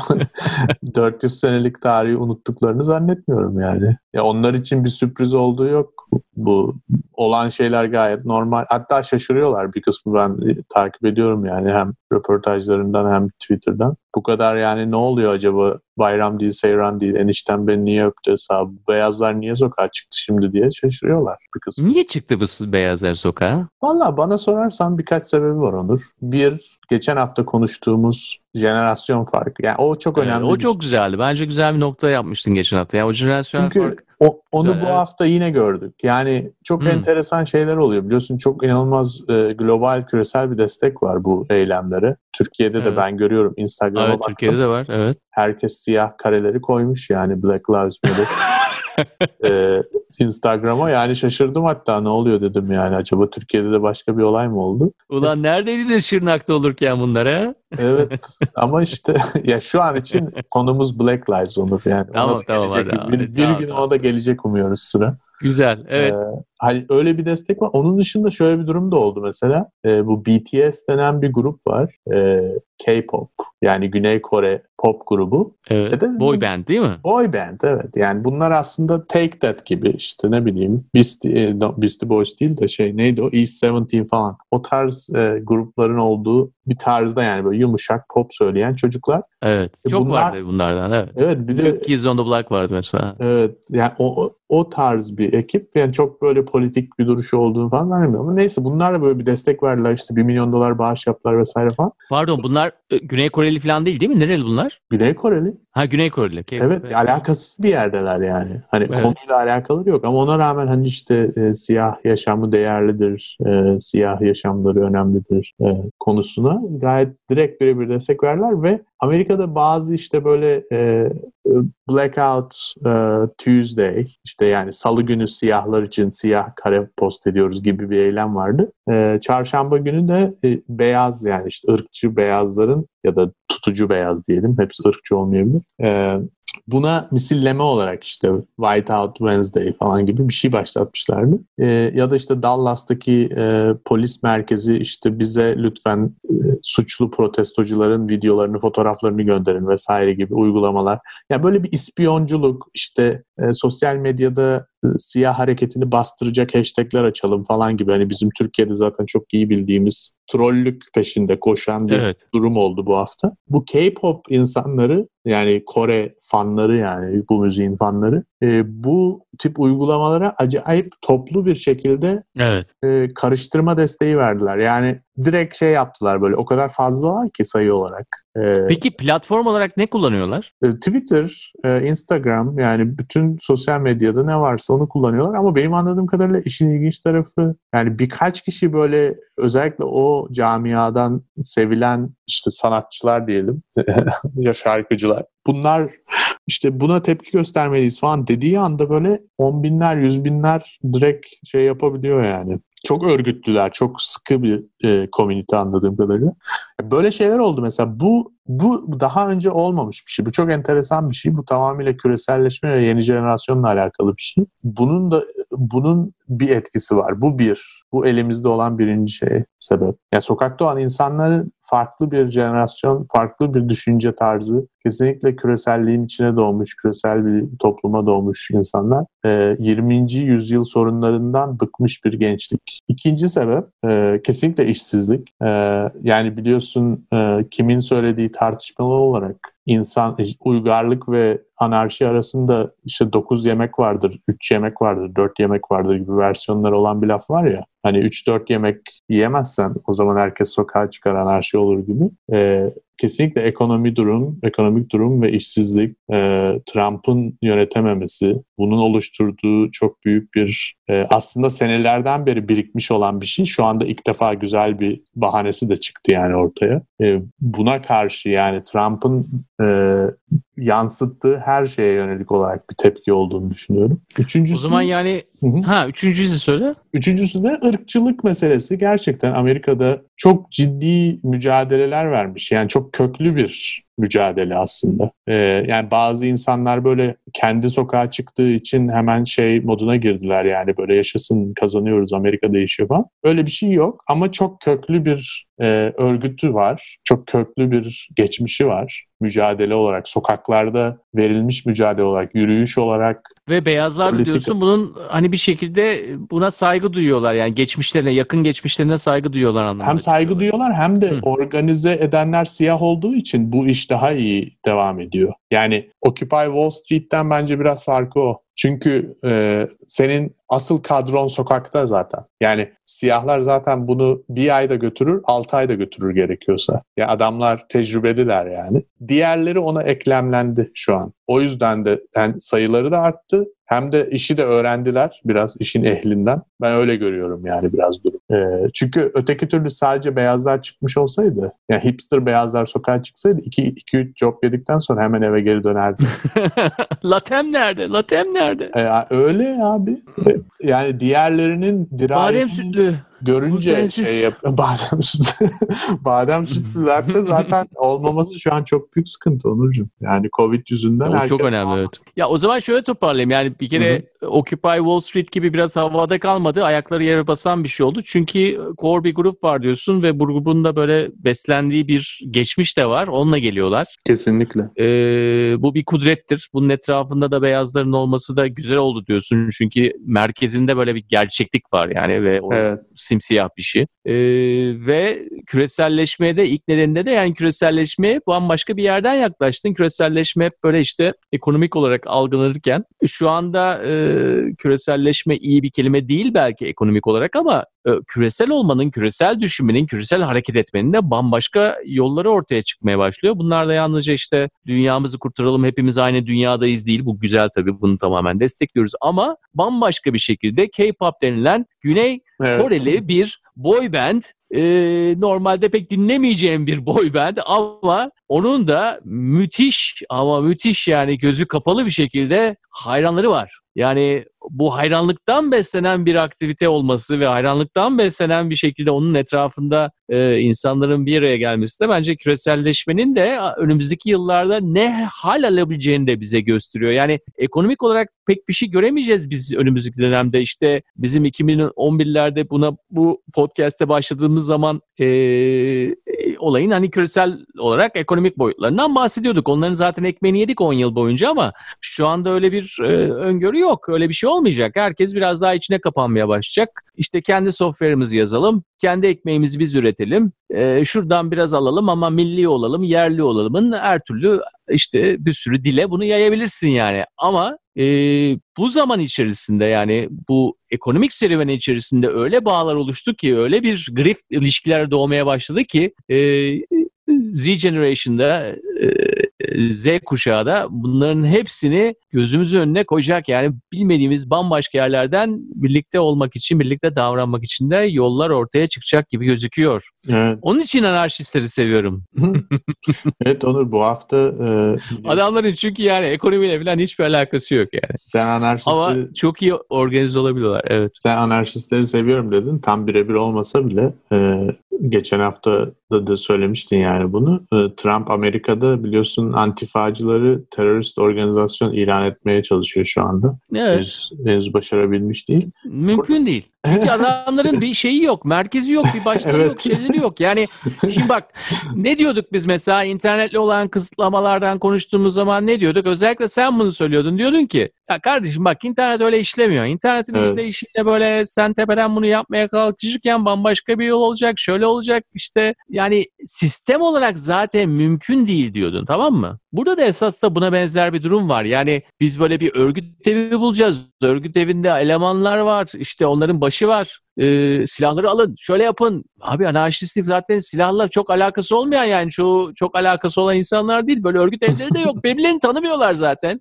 400 senelik tarihi unuttuklarını zannetmiyorum yani. Ya onlar için bir sürpriz olduğu yok bu olan şeyler gayet normal. Hatta şaşırıyorlar bir kısmı ben takip ediyorum yani hem röportajlarından hem Twitter'dan. Bu kadar yani ne oluyor acaba bayram değil seyran değil enişten beni niye öptü hesabı beyazlar niye sokağa çıktı şimdi diye şaşırıyorlar bir kısmı. Niye çıktı bu beyazlar sokağa? Valla bana sorarsan birkaç sebebi var Onur. Bir geçen hafta konuştuğumuz jenerasyon farkı. Yani o çok önemli. Evet, o çok şey. güzeldi. Bence güzel bir nokta yapmıştın geçen hafta. Yani o jenerasyon Çünkü farkı o, onu Güzel, bu evet. hafta yine gördük. Yani çok hmm. enteresan şeyler oluyor. Biliyorsun çok inanılmaz e, global küresel bir destek var bu eylemlere. Türkiye'de evet. de ben görüyorum Instagram'a evet, baktım. Türkiye'de de var evet. Herkes siyah kareleri koymuş yani Black Lives Matter. e, Instagram'a yani şaşırdım hatta ne oluyor dedim yani acaba Türkiye'de de başka bir olay mı oldu? Ulan neredeydi de Şırnak'ta olurken bunlara? evet ama işte ya şu an için konumuz Black Lives Onur yani. Tamam ona tamam hadi. Bir, bir, bir tamam, gün tamam. ona da gelecek umuyoruz sıra. Güzel evet. Ee, hani öyle bir destek var. Onun dışında şöyle bir durum da oldu mesela. Ee, bu BTS denen bir grup var. Ee, K-pop yani Güney Kore pop grubu. Evet. De, boy band değil mi? Boy band evet. Yani bunlar aslında Take That gibi işte ne bileyim Beastie, e, Beastie Boys değil de şey neydi o East Seventeen falan. O tarz e, grupların olduğu bir tarzda yani böyle yumuşak pop söyleyen çocuklar. Evet. E çok bunlar, vardı bunlardan evet. Evet bir de Kids on the Block vardı mesela. Evet. Yani o, o tarz bir ekip. Yani çok böyle politik bir duruşu olduğunu falan zannetmiyorum. Ama neyse bunlar da böyle bir destek verdiler. işte bir milyon dolar bağış yaptılar vesaire falan. Pardon bunlar e, Güney Koreli falan değil değil mi? Nereli bunlar? Güney Koreli. Ha Güney Koreli. Okay. Evet, evet alakasız bir yerdeler yani. Hani evet. konuyla alakaları yok ama ona rağmen hani işte e, siyah yaşamı değerlidir, e, siyah yaşamları önemlidir e, konusuna gayet direkt birebir destek verdiler ve Amerika'da bazı işte böyle e, Blackout e, Tuesday işte yani salı günü siyahlar için siyah kare post ediyoruz gibi bir eylem vardı. E, çarşamba günü de e, beyaz yani işte ırkçı beyazların ya da tutucu beyaz diyelim. Hepsi ırkçı olmayabilir. E, buna misilleme olarak işte White Out Wednesday falan gibi bir şey başlatmışlardı. E, ya da işte Dallas'taki e, polis merkezi işte bize lütfen e, suçlu protestocuların videolarını, fotoğraflarını gönderin vesaire gibi uygulamalar. Yani böyle bir ispiyonculuk işte e, sosyal medyada e, siyah hareketini bastıracak hashtagler açalım falan gibi. Hani bizim Türkiye'de zaten çok iyi bildiğimiz trollük peşinde koşan bir evet. durum oldu bu hafta. Bu K-pop insanları yani Kore fanları yani bu müziğin fanları e, bu tip uygulamalara acayip toplu bir şekilde evet. e, karıştırma desteği verdiler. Yani direkt şey yaptılar böyle o kadar fazla ki sayı olarak. E, Peki platform olarak ne kullanıyorlar? E, Twitter, e, Instagram yani bütün sosyal medyada ne varsa onu kullanıyorlar ama benim anladığım kadarıyla işin ilginç tarafı yani birkaç kişi böyle özellikle o camiadan sevilen işte sanatçılar diyelim ya şarkıcılar bunlar işte buna tepki göstermeliyiz falan dediği anda böyle on binler, yüz binler direkt şey yapabiliyor yani. Çok örgütlüler, çok sıkı bir e, komünite anladığım kadarıyla. Böyle şeyler oldu mesela. Bu bu daha önce olmamış bir şey. Bu çok enteresan bir şey. Bu tamamıyla küreselleşme ve yeni jenerasyonla alakalı bir şey. Bunun da bunun bir etkisi var. Bu bir. Bu elimizde olan birinci şey sebep. Yani sokakta olan insanların farklı bir jenerasyon, farklı bir düşünce tarzı, kesinlikle küreselliğin içine doğmuş, küresel bir topluma doğmuş insanlar. 20. yüzyıl sorunlarından bıkmış bir gençlik. İkinci sebep e, kesinlikle işsizlik. E, yani biliyorsun e, kimin söylediği tartışmalı olarak insan uygarlık ve anarşi arasında işte 9 yemek vardır, 3 yemek vardır, 4 yemek vardır gibi versiyonlar olan bir laf var ya. Hani 3-4 yemek yiyemezsen o zaman herkes sokağa çıkar anarşi olur gibi. Ee, kesinlikle ekonomi durum, ekonomik durum ve işsizlik, e, Trump'ın yönetememesi, bunun oluşturduğu çok büyük bir e, aslında senelerden beri birikmiş olan bir şey. Şu anda ilk defa güzel bir bahanesi de çıktı yani ortaya. E, buna karşı yani Trump'ın e, yansıttığı her şeye yönelik olarak bir tepki olduğunu düşünüyorum. Üçüncüsü, o zaman yani Hı-hı. ha üçüncüsü söyle. Üçüncüsü de ırkçılık meselesi. Gerçekten Amerika'da çok ciddi mücadeleler vermiş. Yani çok köklü bir mücadele aslında. Ee, yani bazı insanlar böyle kendi sokağa çıktığı için hemen şey moduna girdiler yani böyle yaşasın kazanıyoruz Amerika değişiyor falan. Öyle bir şey yok ama çok köklü bir e, örgütü var. Çok köklü bir geçmişi var mücadele olarak, sokaklarda verilmiş mücadele olarak, yürüyüş olarak. Ve beyazlar politika... diyorsun bunun hani bir şekilde buna saygı duyuyorlar. Yani geçmişlerine, yakın geçmişlerine saygı duyuyorlar anlamında. Hem saygı duyuyorlar hem de Hı. organize edenler siyah olduğu için bu iş daha iyi devam ediyor. Yani Occupy Wall Street'ten bence biraz farkı o. Çünkü e, senin asıl kadron sokakta zaten. Yani siyahlar zaten bunu bir ayda götürür, altı ayda götürür gerekiyorsa. Ya adamlar tecrübeliler yani. Diğerleri ona eklemlendi şu an. O yüzden de yani sayıları da arttı. Hem de işi de öğrendiler biraz işin ehlinden. Ben öyle görüyorum yani biraz durum. Ee, çünkü öteki türlü sadece beyazlar çıkmış olsaydı, yani hipster beyazlar sokağa çıksaydı 2-3 job yedikten sonra hemen eve geri dönerdi. Latem nerede? Latem nerede? Ee, öyle abi. Yani diğerlerinin dirayetini... Badem sütlü görünce Glutensiz. şey yap badem sütü badem sütlülerde zaten olmaması şu an çok büyük sıkıntı Onurcuğum. Yani Covid yüzünden ya, çok önemli evet. Ya o zaman şöyle toparlayayım. Yani bir kere Hı-hı. Occupy Wall Street gibi biraz havada kalmadı. Ayakları yere basan bir şey oldu. Çünkü core bir grup var diyorsun ve bu grubun da böyle beslendiği bir geçmiş de var. Onunla geliyorlar. Kesinlikle. Ee, bu bir kudrettir. Bunun etrafında da beyazların olması da güzel oldu diyorsun. Çünkü merkezinde böyle bir gerçeklik var yani ve o Evet. Simsiyah bir şey. Ee, ve küreselleşmeye de ilk nedeninde de yani küreselleşmeye bambaşka bir yerden yaklaştın. Küreselleşme hep böyle işte ekonomik olarak algılanırken şu anda e, küreselleşme iyi bir kelime değil belki ekonomik olarak ama e, küresel olmanın, küresel düşünmenin, küresel hareket etmenin de bambaşka yolları ortaya çıkmaya başlıyor. Bunlar da yalnızca işte dünyamızı kurtaralım hepimiz aynı dünyadayız değil. Bu güzel tabii bunu tamamen destekliyoruz ama bambaşka bir şekilde K-pop denilen Güney Evet. Koreli bir boy band. Ee, normalde pek dinlemeyeceğim bir boy band ama onun da müthiş ama müthiş yani gözü kapalı bir şekilde hayranları var. Yani bu hayranlıktan beslenen bir aktivite olması ve hayranlıktan beslenen bir şekilde onun etrafında e, insanların bir araya gelmesi de bence küreselleşmenin de önümüzdeki yıllarda ne hal alabileceğini de bize gösteriyor. Yani ekonomik olarak pek bir şey göremeyeceğiz biz önümüzdeki dönemde. İşte bizim 2011'lerde buna bu podcast'te başladığımız zaman e, e, olayın hani küresel olarak ekonomik boyutlarından bahsediyorduk. Onların zaten ekmeğini yedik 10 yıl boyunca ama şu anda öyle bir e, öngörü yok. Öyle bir şey olmayacak. Herkes biraz daha içine kapanmaya başlayacak. İşte kendi software'ımızı yazalım, kendi ekmeğimizi biz üretelim. E, şuradan biraz alalım ama milli olalım, yerli olalımın her türlü işte bir sürü dile bunu yayabilirsin yani. Ama e, bu zaman içerisinde yani bu ekonomik serüven içerisinde öyle bağlar oluştu ki öyle bir grift ilişkiler doğmaya başladı ki e, Z Generation'da e, Z kuşağı da bunların hepsini gözümüzün önüne koyacak. Yani bilmediğimiz bambaşka yerlerden birlikte olmak için, birlikte davranmak için de yollar ortaya çıkacak gibi gözüküyor. Evet. Onun için anarşistleri seviyorum. evet Onur bu hafta e, Adamların çünkü yani ekonomiyle falan hiçbir alakası yok yani. sen anarşistleri, Ama çok iyi organize olabiliyorlar. Evet. sen anarşistleri seviyorum dedin. Tam birebir olmasa bile e, geçen hafta da, da söylemiştin yani bunu. E, Trump Amerika'da biliyorsun antifacıları terörist organizasyon ilan etmeye çalışıyor şu anda. Evet. Henüz, henüz başarabilmiş değil. Mümkün değil. Çünkü adamların bir şeyi yok, merkezi yok, bir başları Evet. yok, şeyleri yok. Yani şimdi bak ne diyorduk biz mesela internetle olan kısıtlamalardan konuştuğumuz zaman ne diyorduk? Özellikle sen bunu söylüyordun. Diyordun ki ya kardeşim bak internet öyle işlemiyor. İnternetin Evet. işleyişinde böyle sen tepeden bunu yapmaya kalkışırken bambaşka bir yol olacak, şöyle olacak işte yani sistem olarak zaten mümkün değil diyordun tamam mı? Burada da esas da buna benzer bir durum var. Yani biz böyle bir örgüt evi bulacağız. Örgüt evinde elemanlar var. işte onların başı var. Ee, silahları alın. Şöyle yapın. Abi anarşistlik zaten silahla çok alakası olmayan yani şu çok alakası olan insanlar değil. Böyle örgüt evleri de yok. Birbirlerini tanımıyorlar zaten.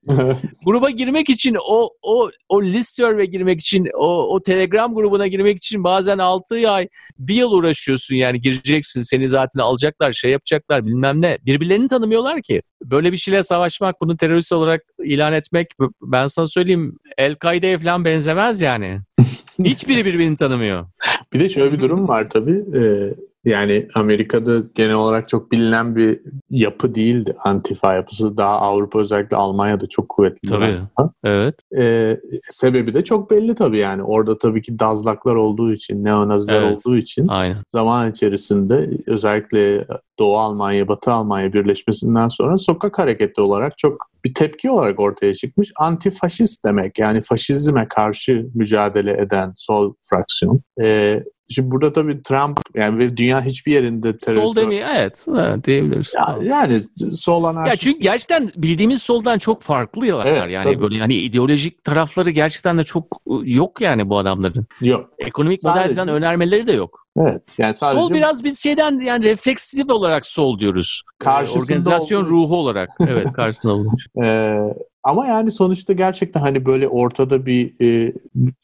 Gruba girmek için o o o listör ve girmek için o o Telegram grubuna girmek için bazen 6 ay bir yıl uğraşıyorsun yani gireceksin seni zaten alacaklar şey yapacaklar bilmem ne. Birbirlerini tanımıyorlar ki. Böyle bir şeyle savaşmak bunu terörist olarak ilan etmek ben sana söyleyeyim El-Kaide'ye falan benzemez yani. Hiçbiri birbirini tanımıyor. Bir de şöyle bir durum var tabii. Ee, yani Amerika'da genel olarak çok bilinen bir yapı değildi antifa yapısı. Daha Avrupa özellikle Almanya'da çok kuvvetli Tabii. antifa. Evet. Ee, sebebi de çok belli tabii yani. Orada tabii ki dazlaklar olduğu için, neonaziler Evet. olduğu için Aynen. zaman içerisinde özellikle Doğu Almanya, Batı Almanya birleşmesinden sonra sokak hareketi olarak çok bir tepki olarak ortaya çıkmış. Antifaşist demek yani faşizme karşı mücadele eden sol fraksiyon. Ee, şimdi burada tabii Trump yani dünya hiçbir yerinde terörist... Sol demeyi evet, evet diyebiliriz. Ya, yani sol Ya anarşist... çünkü gerçekten bildiğimiz soldan çok farklılar Evet, yani tabii. böyle hani ideolojik tarafları gerçekten de çok ıı, yok yani bu adamların. Yok. Ekonomik model falan önermeleri de yok. Evet. Yani sadece Sol biraz biz şeyden yani refleksif olarak sol diyoruz. Karşısında Ee, Organizasyon olduğu- ruhu olarak. Evet karşısında olmuş. Ee, ama yani sonuçta gerçekten hani böyle ortada bir e,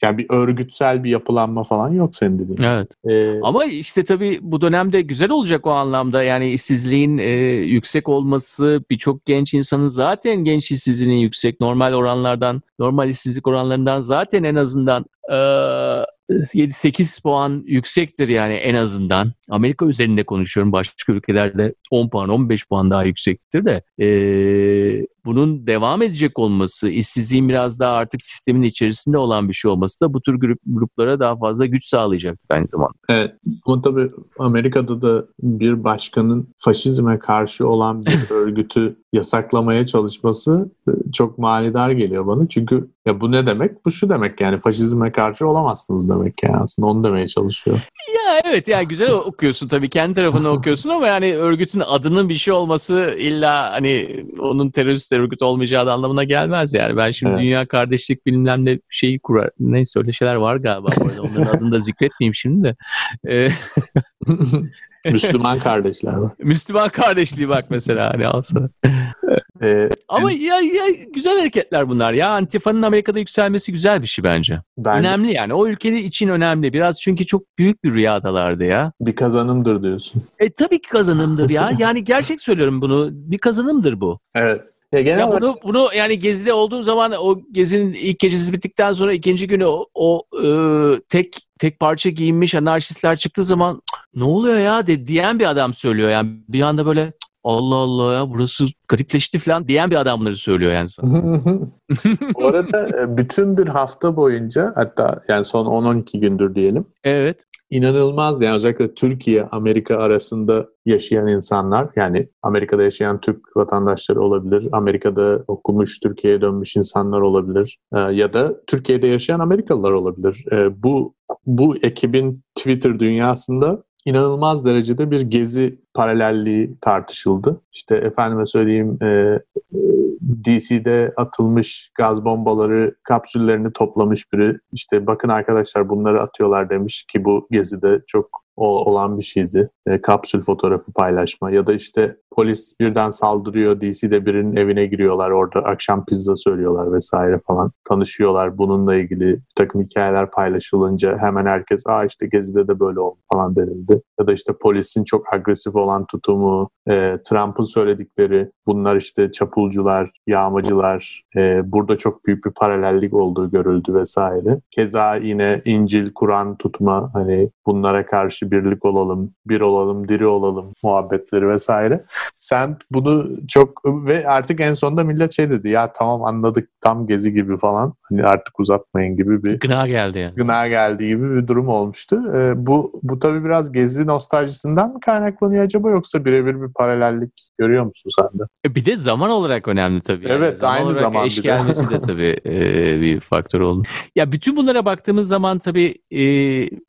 yani bir örgütsel bir yapılanma falan yok senin dediğin. Evet. Ee, Ama işte tabii bu dönemde güzel olacak o anlamda. Yani işsizliğin e, yüksek olması, birçok genç insanın zaten genç işsizliğinin yüksek normal oranlardan, normal işsizlik oranlarından zaten en azından e, 7-8 puan yüksektir yani en azından. Amerika üzerinde konuşuyorum. Başka ülkelerde 10 puan 15 puan daha yüksektir de e, bunun devam edecek olması, işsizliğin biraz daha artık sistemin içerisinde olan bir şey olması da bu tür grup, gruplara daha fazla güç sağlayacak aynı zamanda. Evet ama tabii Amerika'da da bir başkanın faşizme karşı olan bir örgütü yasaklamaya çalışması e, çok manidar geliyor bana. Çünkü ya bu ne demek? Bu şu demek yani faşizme karşı olamazsınız demek yani aslında onu demeye çalışıyor. Ya evet yani güzel okuyorsun tabii kendi tarafını okuyorsun ama yani örgütün adının bir şey olması illa hani onun terörist örgüt olmayacağı anlamına gelmez yani. Ben şimdi evet. Dünya Kardeşlik bilmem ne şeyi kurar. Neyse öyle şeyler var galiba. Onların adını da zikretmeyeyim şimdi de. Ee, Müslüman kardeşler. Müslüman kardeşliği bak mesela hani alsana. Ee, Ama ya, ya güzel hareketler bunlar ya. Antifa'nın Amerika'da yükselmesi güzel bir şey bence. bence. Önemli yani. O ülke için önemli. Biraz çünkü çok büyük bir rüyadalardı ya. Bir kazanımdır diyorsun. E tabii ki kazanımdır ya. Yani gerçek söylüyorum bunu. Bir kazanımdır bu. Evet. Ya, genel ya bunu, bunu yani gezide olduğun zaman o gezinin ilk gecesi bittikten sonra ikinci günü o, o e, tek tek parça giyinmiş anarşistler çıktığı zaman ne oluyor ya de, diyen bir adam söylüyor. Yani bir anda böyle Allah Allah ya burası garipleşti falan diyen bir adam bunları söylüyor yani sana. Bu arada e, bütün bir hafta boyunca hatta yani son 10-12 gündür diyelim. Evet. İnanılmaz yani özellikle Türkiye, Amerika arasında yaşayan insanlar yani Amerika'da yaşayan Türk vatandaşları olabilir, Amerika'da okumuş, Türkiye'ye dönmüş insanlar olabilir e, ya da Türkiye'de yaşayan Amerikalılar olabilir. E, bu bu ekibin Twitter dünyasında inanılmaz derecede bir gezi paralelliği tartışıldı. İşte efendime söyleyeyim e, e DC'de atılmış gaz bombaları kapsüllerini toplamış biri. İşte bakın arkadaşlar bunları atıyorlar demiş ki bu gezide çok olan bir şeydi. E, kapsül fotoğrafı paylaşma ya da işte polis birden saldırıyor DC'de birinin evine giriyorlar orada akşam pizza söylüyorlar vesaire falan tanışıyorlar bununla ilgili bir takım hikayeler paylaşılınca hemen herkes aa işte Gezi'de de böyle oldu falan denildi. Ya da işte polisin çok agresif olan tutumu, e, Trump'ın söyledikleri bunlar işte çapulcular, yağmacılar e, burada çok büyük bir paralellik olduğu görüldü vesaire. Keza yine İncil, Kur'an tutma hani bunlara karşı birlik olalım, bir olalım, diri olalım muhabbetleri vesaire. Sen bunu çok ve artık en sonunda millet şey dedi ya tamam anladık tam gezi gibi falan hani artık uzatmayın gibi bir gına geldi yani. Gına geldi gibi bir durum olmuştu. Ee, bu bu tabii biraz gezi nostaljisinden mi kaynaklanıyor acaba yoksa birebir bir paralellik görüyor musun sen de? E, bir de zaman olarak önemli tabii. Evet yani. zaman aynı zaman. Eş gelmesi de tabii e, bir faktör oldu. Ya bütün bunlara baktığımız zaman tabii e,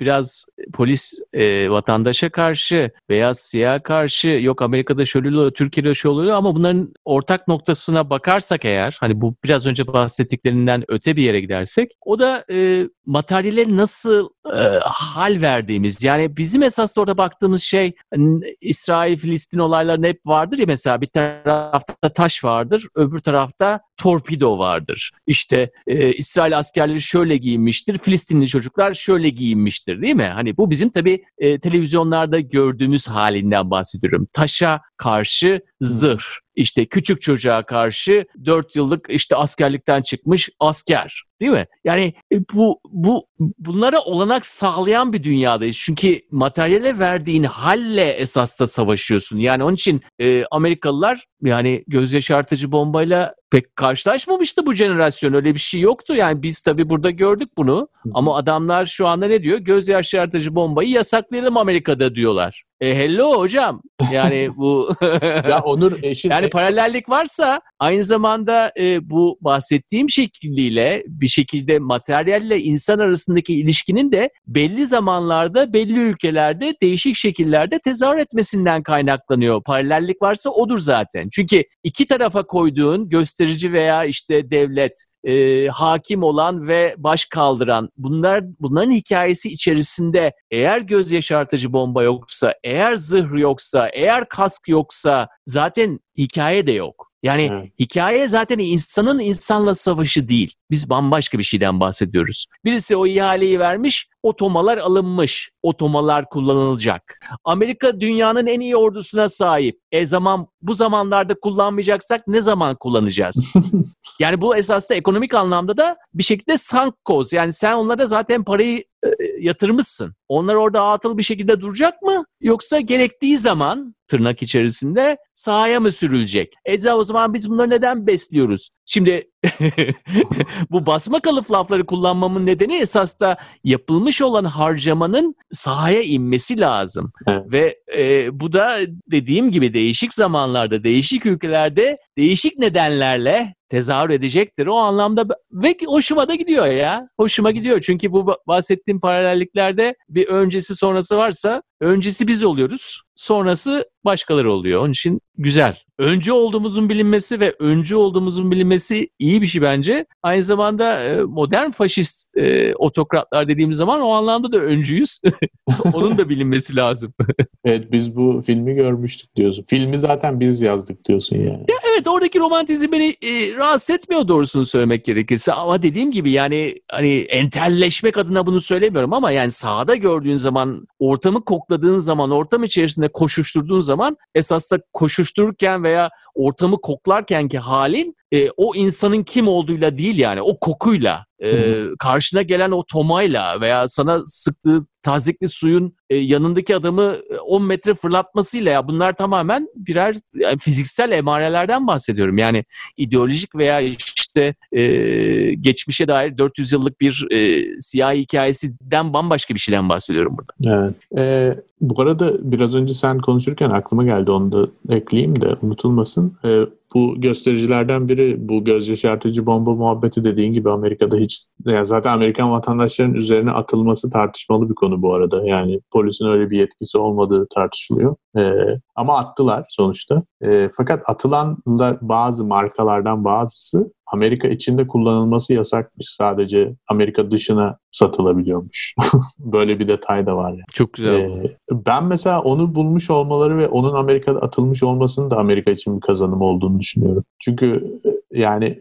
biraz polis e, vatandaşa karşı beyaz siyah karşı yok Amerika'da şöyle oluyor, Türkiye'de şöyle oluyor ama bunların ortak noktasına bakarsak eğer hani bu biraz önce bahsettiklerinden öte bir yere gidersek o da e, materyale nasıl e, hal verdiğimiz yani bizim esas orada baktığımız şey hani, İsrail-Filistin olaylarında hep vardır ya mesela bir tarafta taş vardır öbür tarafta torpido vardır. İşte e, İsrail askerleri şöyle giyinmiştir, Filistinli çocuklar şöyle giyinmiştir değil mi? Hani bu bizim tabii e, televizyonlarda gördüğümüz halinden bahsediyorum. Taşa karşı zırh. İşte küçük çocuğa karşı 4 yıllık işte askerlikten çıkmış asker değil mi? Yani e, bu bu bunlara olanak sağlayan bir dünyadayız. Çünkü materyale verdiğin halle esas da savaşıyorsun. Yani onun için e, Amerikalılar yani göz yaşartıcı bombayla pek karşılaşmamıştı bu jenerasyon. Öyle bir şey yoktu. Yani biz tabii burada gördük bunu. Ama adamlar şu anda ne diyor? Göz yaşartıcı bombayı yasaklayalım Amerika'da diyorlar. E hello hocam. Yani bu ya Onur eşin Yani paralellik varsa aynı zamanda e, bu bahsettiğim şekliyle bir şekilde materyalle insan arasındaki ilişkinin de belli zamanlarda belli ülkelerde değişik şekillerde tezahür etmesinden kaynaklanıyor. Paralellik varsa odur zaten. Çünkü iki tarafa koyduğun gösterici veya işte devlet e, hakim olan ve baş kaldıran bunlar bunların hikayesi içerisinde eğer göz yaşartıcı bomba yoksa, eğer zırh yoksa, eğer kask yoksa zaten hikaye de yok. Yani evet. hikaye zaten insanın insanla savaşı değil. Biz bambaşka bir şeyden bahsediyoruz. Birisi o ihaleyi vermiş, otomalar alınmış. Otomalar kullanılacak. Amerika dünyanın en iyi ordusuna sahip. E zaman bu zamanlarda kullanmayacaksak ne zaman kullanacağız? yani bu esasında ekonomik anlamda da bir şekilde sunk cost. Yani sen onlara zaten parayı e, yatırmışsın. Onlar orada atıl bir şekilde duracak mı? Yoksa gerektiği zaman tırnak içerisinde sahaya mı sürülecek? E o zaman biz bunları neden besliyoruz? Şimdi bu basma kalıp lafları kullanmamın nedeni esas da yapılmış olan harcamanın sahaya inmesi lazım. Evet. Ve e, bu da dediğim gibi değişik zamanlarda, değişik ülkelerde, değişik nedenlerle tezahür edecektir. O anlamda ve hoşuma da gidiyor ya. Hoşuma gidiyor. Çünkü bu bahsettiğim paralelliklerde bir öncesi sonrası varsa öncesi biz oluyoruz. Sonrası başkaları oluyor. Onun için güzel. Öncü olduğumuzun bilinmesi ve öncü olduğumuzun bilinmesi iyi bir şey bence. Aynı zamanda e, modern faşist e, otokratlar dediğimiz zaman o anlamda da öncüyüz. Onun da bilinmesi lazım. evet biz bu filmi görmüştük diyorsun. Filmi zaten biz yazdık diyorsun yani. Ya evet oradaki romantizm beni e, rahatsız etmiyor doğrusunu söylemek gerekirse. Ama dediğim gibi yani hani entelleşmek adına bunu söylemiyorum ama yani sahada gördüğün zaman, ortamı kokladığın zaman, ortam içerisinde koşuşturduğun zaman esas da koşuştururken veya ortamı koklarken ki halin e, o insanın kim olduğuyla değil yani o kokuyla e, karşına gelen o tomayla veya sana sıktığı tazikli suyun e, yanındaki adamı 10 e, metre fırlatmasıyla ya bunlar tamamen birer yani fiziksel emarelerden bahsediyorum. Yani ideolojik veya işte e, geçmişe dair 400 yıllık bir e, siyah hikayesinden bambaşka bir şeyden bahsediyorum burada. Evet. E, bu arada biraz önce sen konuşurken aklıma geldi onu da ekleyeyim de unutulmasın. E, bu göstericilerden biri bu göz yaşartıcı bomba muhabbeti dediğin gibi Amerika'da hiç yani zaten Amerikan vatandaşların üzerine atılması tartışmalı bir konu bu arada. Yani polisin öyle bir yetkisi olmadığı tartışılıyor. Ee, ama attılar sonuçta. Ee, fakat atılan da bazı markalardan bazısı Amerika içinde kullanılması yasakmış. Sadece Amerika dışına satılabiliyormuş. Böyle bir detay da var. Yani. Çok güzel. Ee, ben mesela onu bulmuş olmaları ve onun Amerika'da atılmış olmasının da Amerika için bir kazanım olduğunu düşünüyorum. Çünkü yani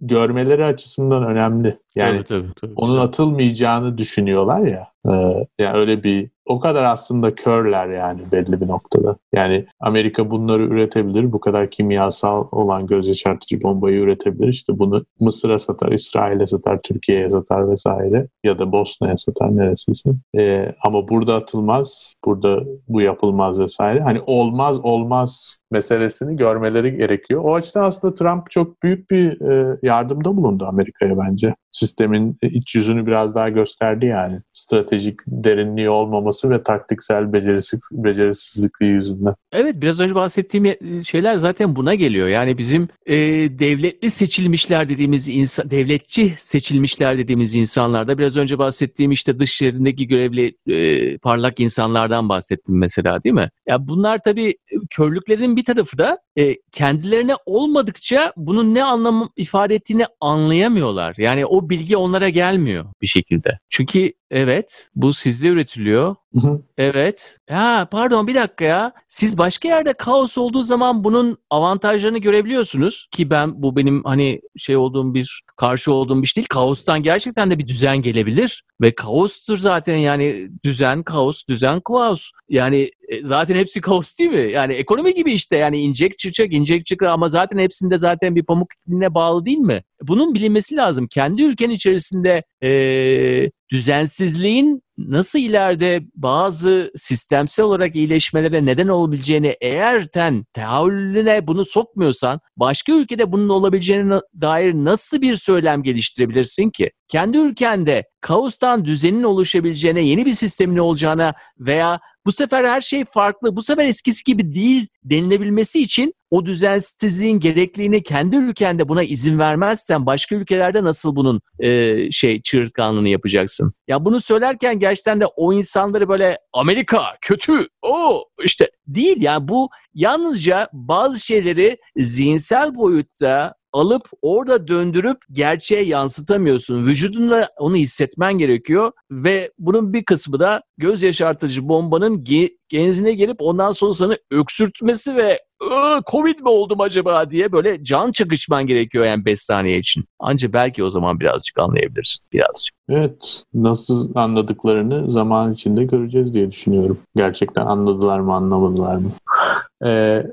görmeleri açısından önemli. Yani tabii, tabii, tabii. onun atılmayacağını düşünüyorlar ya. E, yani öyle bir o kadar aslında körler yani belli bir noktada. Yani Amerika bunları üretebilir. Bu kadar kimyasal olan göz yaşartıcı bombayı üretebilir. İşte bunu Mısır'a satar, İsrail'e satar, Türkiye'ye satar vesaire. Ya da Bosna'ya satar neresiyse. Ee, ama burada atılmaz. Burada bu yapılmaz vesaire. Hani olmaz olmaz meselesini görmeleri gerekiyor. O açıdan aslında Trump çok büyük bir e, yardımda bulundu Amerika'ya bence. Sistemin iç yüzünü biraz daha gösterdi yani. Stratejik derinliği olmaması ve taktiksel beceriksiz, becerisizlikliği yüzünden. Evet biraz önce bahsettiğim şeyler zaten buna geliyor. Yani bizim e, devletli seçilmişler dediğimiz insan, devletçi seçilmişler dediğimiz insanlarda biraz önce bahsettiğim işte dış yerindeki görevli e, parlak insanlardan bahsettim mesela değil mi? Ya bunlar tabii körlüklerin bir tarafı da e, kendilerine olmadıkça bunun ne anlam ifade ettiğini anlayamıyorlar. Yani o bilgi onlara gelmiyor bir şekilde. Çünkü evet bu sizde üretiliyor. evet. Ha pardon bir dakika ya. Siz başka yerde kaos olduğu zaman bunun avantajlarını görebiliyorsunuz ki ben bu benim hani şey olduğum bir karşı olduğum bir şey değil. Kaostan gerçekten de bir düzen gelebilir ve kaostur zaten yani düzen kaos, düzen kaos. Yani e, zaten hepsi kaos değil mi? Yani ekonomi gibi işte yani inecek çıkacak, inecek çıkacak ama zaten hepsinde zaten bir pamuk ipliğine bağlı değil mi? Bunun bilinmesi lazım. Kendi ülken içerisinde ee, düzensizliğin nasıl ileride bazı sistemsel olarak iyileşmelere neden olabileceğini eğer sen tehavülüne bunu sokmuyorsan başka ülkede bunun olabileceğine dair nasıl bir söylem geliştirebilirsin ki? Kendi ülkende kaostan düzenin oluşabileceğine, yeni bir sistemin olacağına veya bu sefer her şey farklı, bu sefer eskisi gibi değil denilebilmesi için o düzensizliğin gerekliliğini kendi ülkende buna izin vermezsen başka ülkelerde nasıl bunun e, şey çığırtkanlığını yapacaksın? Ya bunu söylerken gerçekten de o insanları böyle Amerika kötü, o işte değil ya yani bu yalnızca bazı şeyleri zihinsel boyutta alıp orada döndürüp gerçeğe yansıtamıyorsun. Vücudunda onu hissetmen gerekiyor ve bunun bir kısmı da göz yaşartıcı bombanın ge- genzine gelip ondan sonra sana öksürtmesi ve Covid mi oldum acaba diye böyle can çakışman gerekiyor yani 5 saniye için. Anca belki o zaman birazcık anlayabilirsin. Birazcık. Evet. Nasıl anladıklarını zaman içinde göreceğiz diye düşünüyorum. Gerçekten anladılar mı anlamadılar mı? Ee,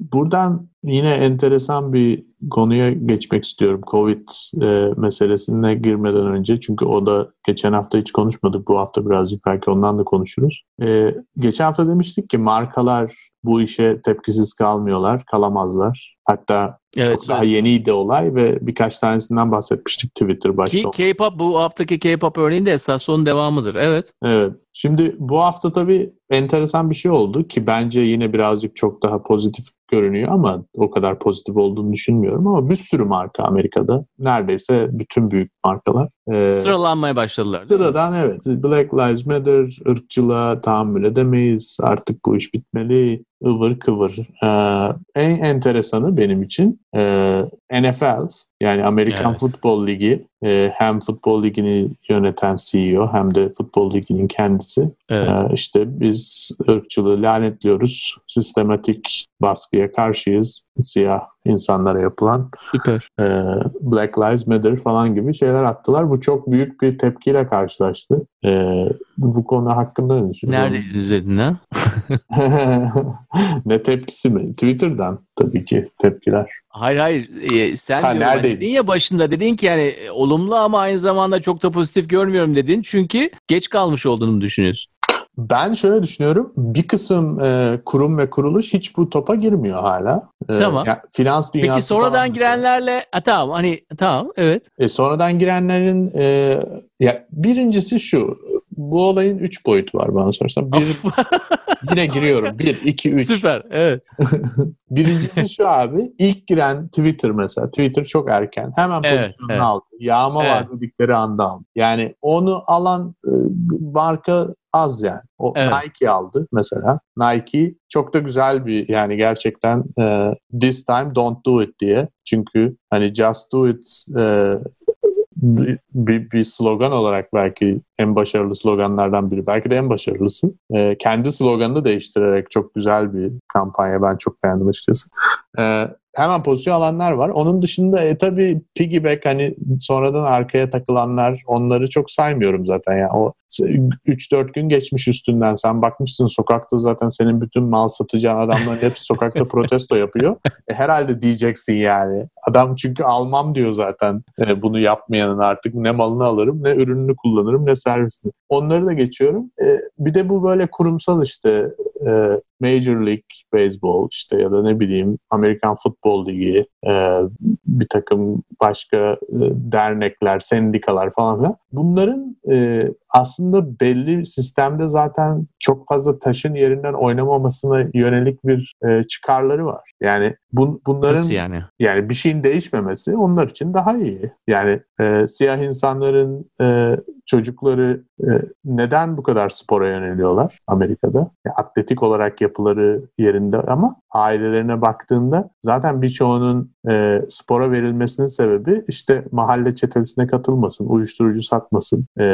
buradan yine enteresan bir konuya geçmek istiyorum. Covid e, meselesine girmeden önce. Çünkü o da geçen hafta hiç konuşmadık. Bu hafta birazcık belki ondan da konuşuruz. E, geçen hafta demiştik ki markalar bu işe tepkisiz kalmıyorlar, kalamazlar. Hatta evet, çok daha yeniydi olay ve birkaç tanesinden bahsetmiştik Twitter başta. Ki K-pop bu haftaki K-pop örneğinde esas onun devamıdır. Evet. Evet. Şimdi bu hafta tabii enteresan bir şey oldu ki bence yine birazcık çok daha pozitif görünüyor ama o kadar pozitif olduğunu düşünmüyorum ama bir sürü marka Amerika'da neredeyse bütün büyük markalar e, sıralanmaya başladılar. Sıradan evet. Black Lives Matter, ırkçılığa tahammül edemeyiz, artık bu iş bitmeli, ıvır kıvır. Ee, en enteresanı benim için e, NFL yani Amerikan evet. Futbol Ligi e, hem Futbol Ligi'ni yöneten CEO hem de Futbol Ligi'nin kendisi evet. e, işte biz ırkçılığı lanetliyoruz. Sistematik baskıya karşıyız. Siyah insanlara yapılan. Süper. E, Black Lives Matter falan gibi şeyler attılar. Bu çok büyük bir tepkiyle karşılaştı. E, bu konu hakkında ne düşünüyorsun? Nerede izledin ha? ne tepkisi mi? Twitter'dan tabii ki tepkiler. Hayır hayır e, sen ha, dedin ya başında dedin ki yani e, olumlu ama aynı zamanda çok da pozitif görmüyorum dedin. Çünkü geç kalmış olduğunu düşünüyorsun. Ben şöyle düşünüyorum. Bir kısım e, kurum ve kuruluş hiç bu topa girmiyor hala. E, tamam. Yani finans dünyası Peki sonradan girenlerle ha, tamam hani tamam evet. E, sonradan girenlerin e, ya birincisi şu. Bu olayın üç boyutu var bana sorarsan. Bir, yine giriyorum. Bir, iki, üç. Süper, evet. Birincisi şu abi. İlk giren Twitter mesela. Twitter çok erken. Hemen evet, pozisyonunu evet. aldı. Yağma evet. var dedikleri anda aldı. Yani onu alan e, marka az yani. O evet. Nike aldı mesela. Nike çok da güzel bir yani gerçekten e, this time don't do it diye. Çünkü hani just do it e, bir, bir slogan olarak belki en başarılı sloganlardan biri. Belki de en başarılısı. E, kendi sloganını değiştirerek çok güzel bir kampanya. Ben çok beğendim açıkçası. E, hemen pozisyon alanlar var. Onun dışında e, tabii piggyback hani sonradan arkaya takılanlar onları çok saymıyorum zaten. Yani o 3-4 gün geçmiş üstünden sen bakmışsın sokakta zaten senin bütün mal satacağın adamların hepsi sokakta protesto yapıyor. E, herhalde diyeceksin yani. Adam çünkü almam diyor zaten e, bunu yapmayanın artık ne malını alırım ne ürününü kullanırım ne servisini. Onları da geçiyorum. E, bir de bu böyle kurumsal işte e, Major League Baseball işte ya da ne bileyim Amerikan Futbol Ligi e, bir takım başka e, dernekler, sendikalar falan filan. Bunların e, aslında belli sistemde zaten çok fazla taşın yerinden oynamamasına yönelik bir e, çıkarları var. Yani bun, bunların Nasıl yani? yani bir şeyin değişmemesi onlar için daha iyi. Yani e, siyah insanların e, çocukları e, neden bu kadar spora yöneliyorlar Amerika'da? Atletik olarak yapıları yerinde ama ailelerine baktığında zaten birçoğunun e, spora verilmesinin sebebi işte mahalle çetesine katılmasın, uyuşturucu satmasın. E,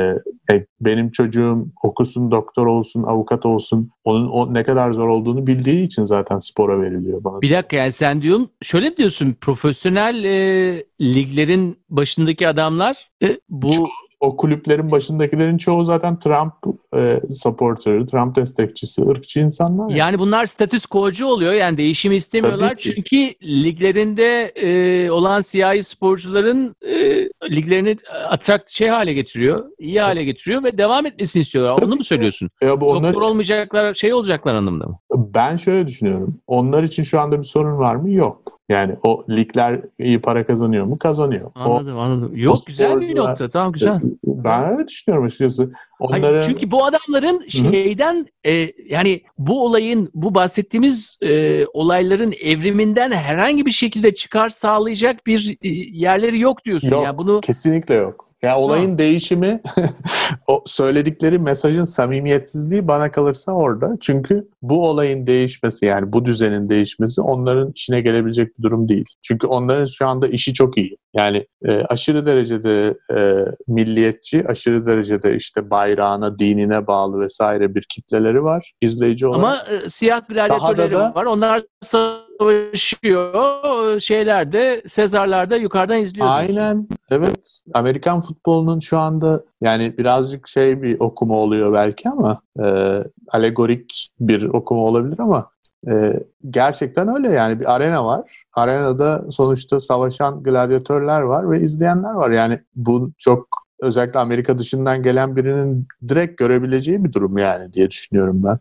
e, benim çocuğum okusun, doktor olsun, avukat olsun. Onun o ne kadar zor olduğunu bildiği için zaten spora veriliyor bana. Bir dakika yani sen diyorsun şöyle diyorsun profesyonel e, liglerin başındaki adamlar e, bu Çok o kulüplerin başındakilerin çoğu zaten Trump e, supporterı, Trump destekçisi, ırkçı insanlar. Yani, yani bunlar statüs kocu oluyor. Yani değişimi istemiyorlar. Çünkü liglerinde e, olan siyahi sporcuların e, liglerini attrakt şey hale getiriyor. iyi hale getiriyor ve devam etmesini istiyorlar. Tabii Onu mu söylüyorsun? Ya bu onlar Doktor için... olmayacaklar, şey olacaklar anlamında mı? Ben şöyle düşünüyorum. Onlar için şu anda bir sorun var mı? Yok. Yani o ligler iyi para kazanıyor mu? Kazanıyor. Anladım o, anladım. Yok güzel bir nokta. Tamam güzel. Ben öyle düşünüyorum açıkçası. Onların... Hayır, çünkü bu adamların şeyden e, yani bu olayın bu bahsettiğimiz e, olayların evriminden herhangi bir şekilde çıkar sağlayacak bir e, yerleri yok diyorsun. Yok yani bunu kesinlikle yok. Yani olayın ha. değişimi o söyledikleri mesajın samimiyetsizliği bana kalırsa orada. Çünkü bu olayın değişmesi yani bu düzenin değişmesi onların işine gelebilecek bir durum değil. Çünkü onların şu anda işi çok iyi. Yani e, aşırı derecede e, milliyetçi, aşırı derecede işte bayrağına, dinine bağlı vesaire bir kitleleri var izleyici olarak. Ama e, siyah gladyatörleri da, var. Onlar savaşıyor. Şeylerde, Sezarlarda yukarıdan izliyor. Aynen. Evet. Amerikan futbolunun şu anda yani birazcık şey bir okuma oluyor belki ama e, alegorik bir okuma olabilir ama e, gerçekten öyle yani bir arena var. Arenada sonuçta savaşan gladyatörler var ve izleyenler var. Yani bu çok özellikle Amerika dışından gelen birinin direkt görebileceği bir durum yani diye düşünüyorum ben.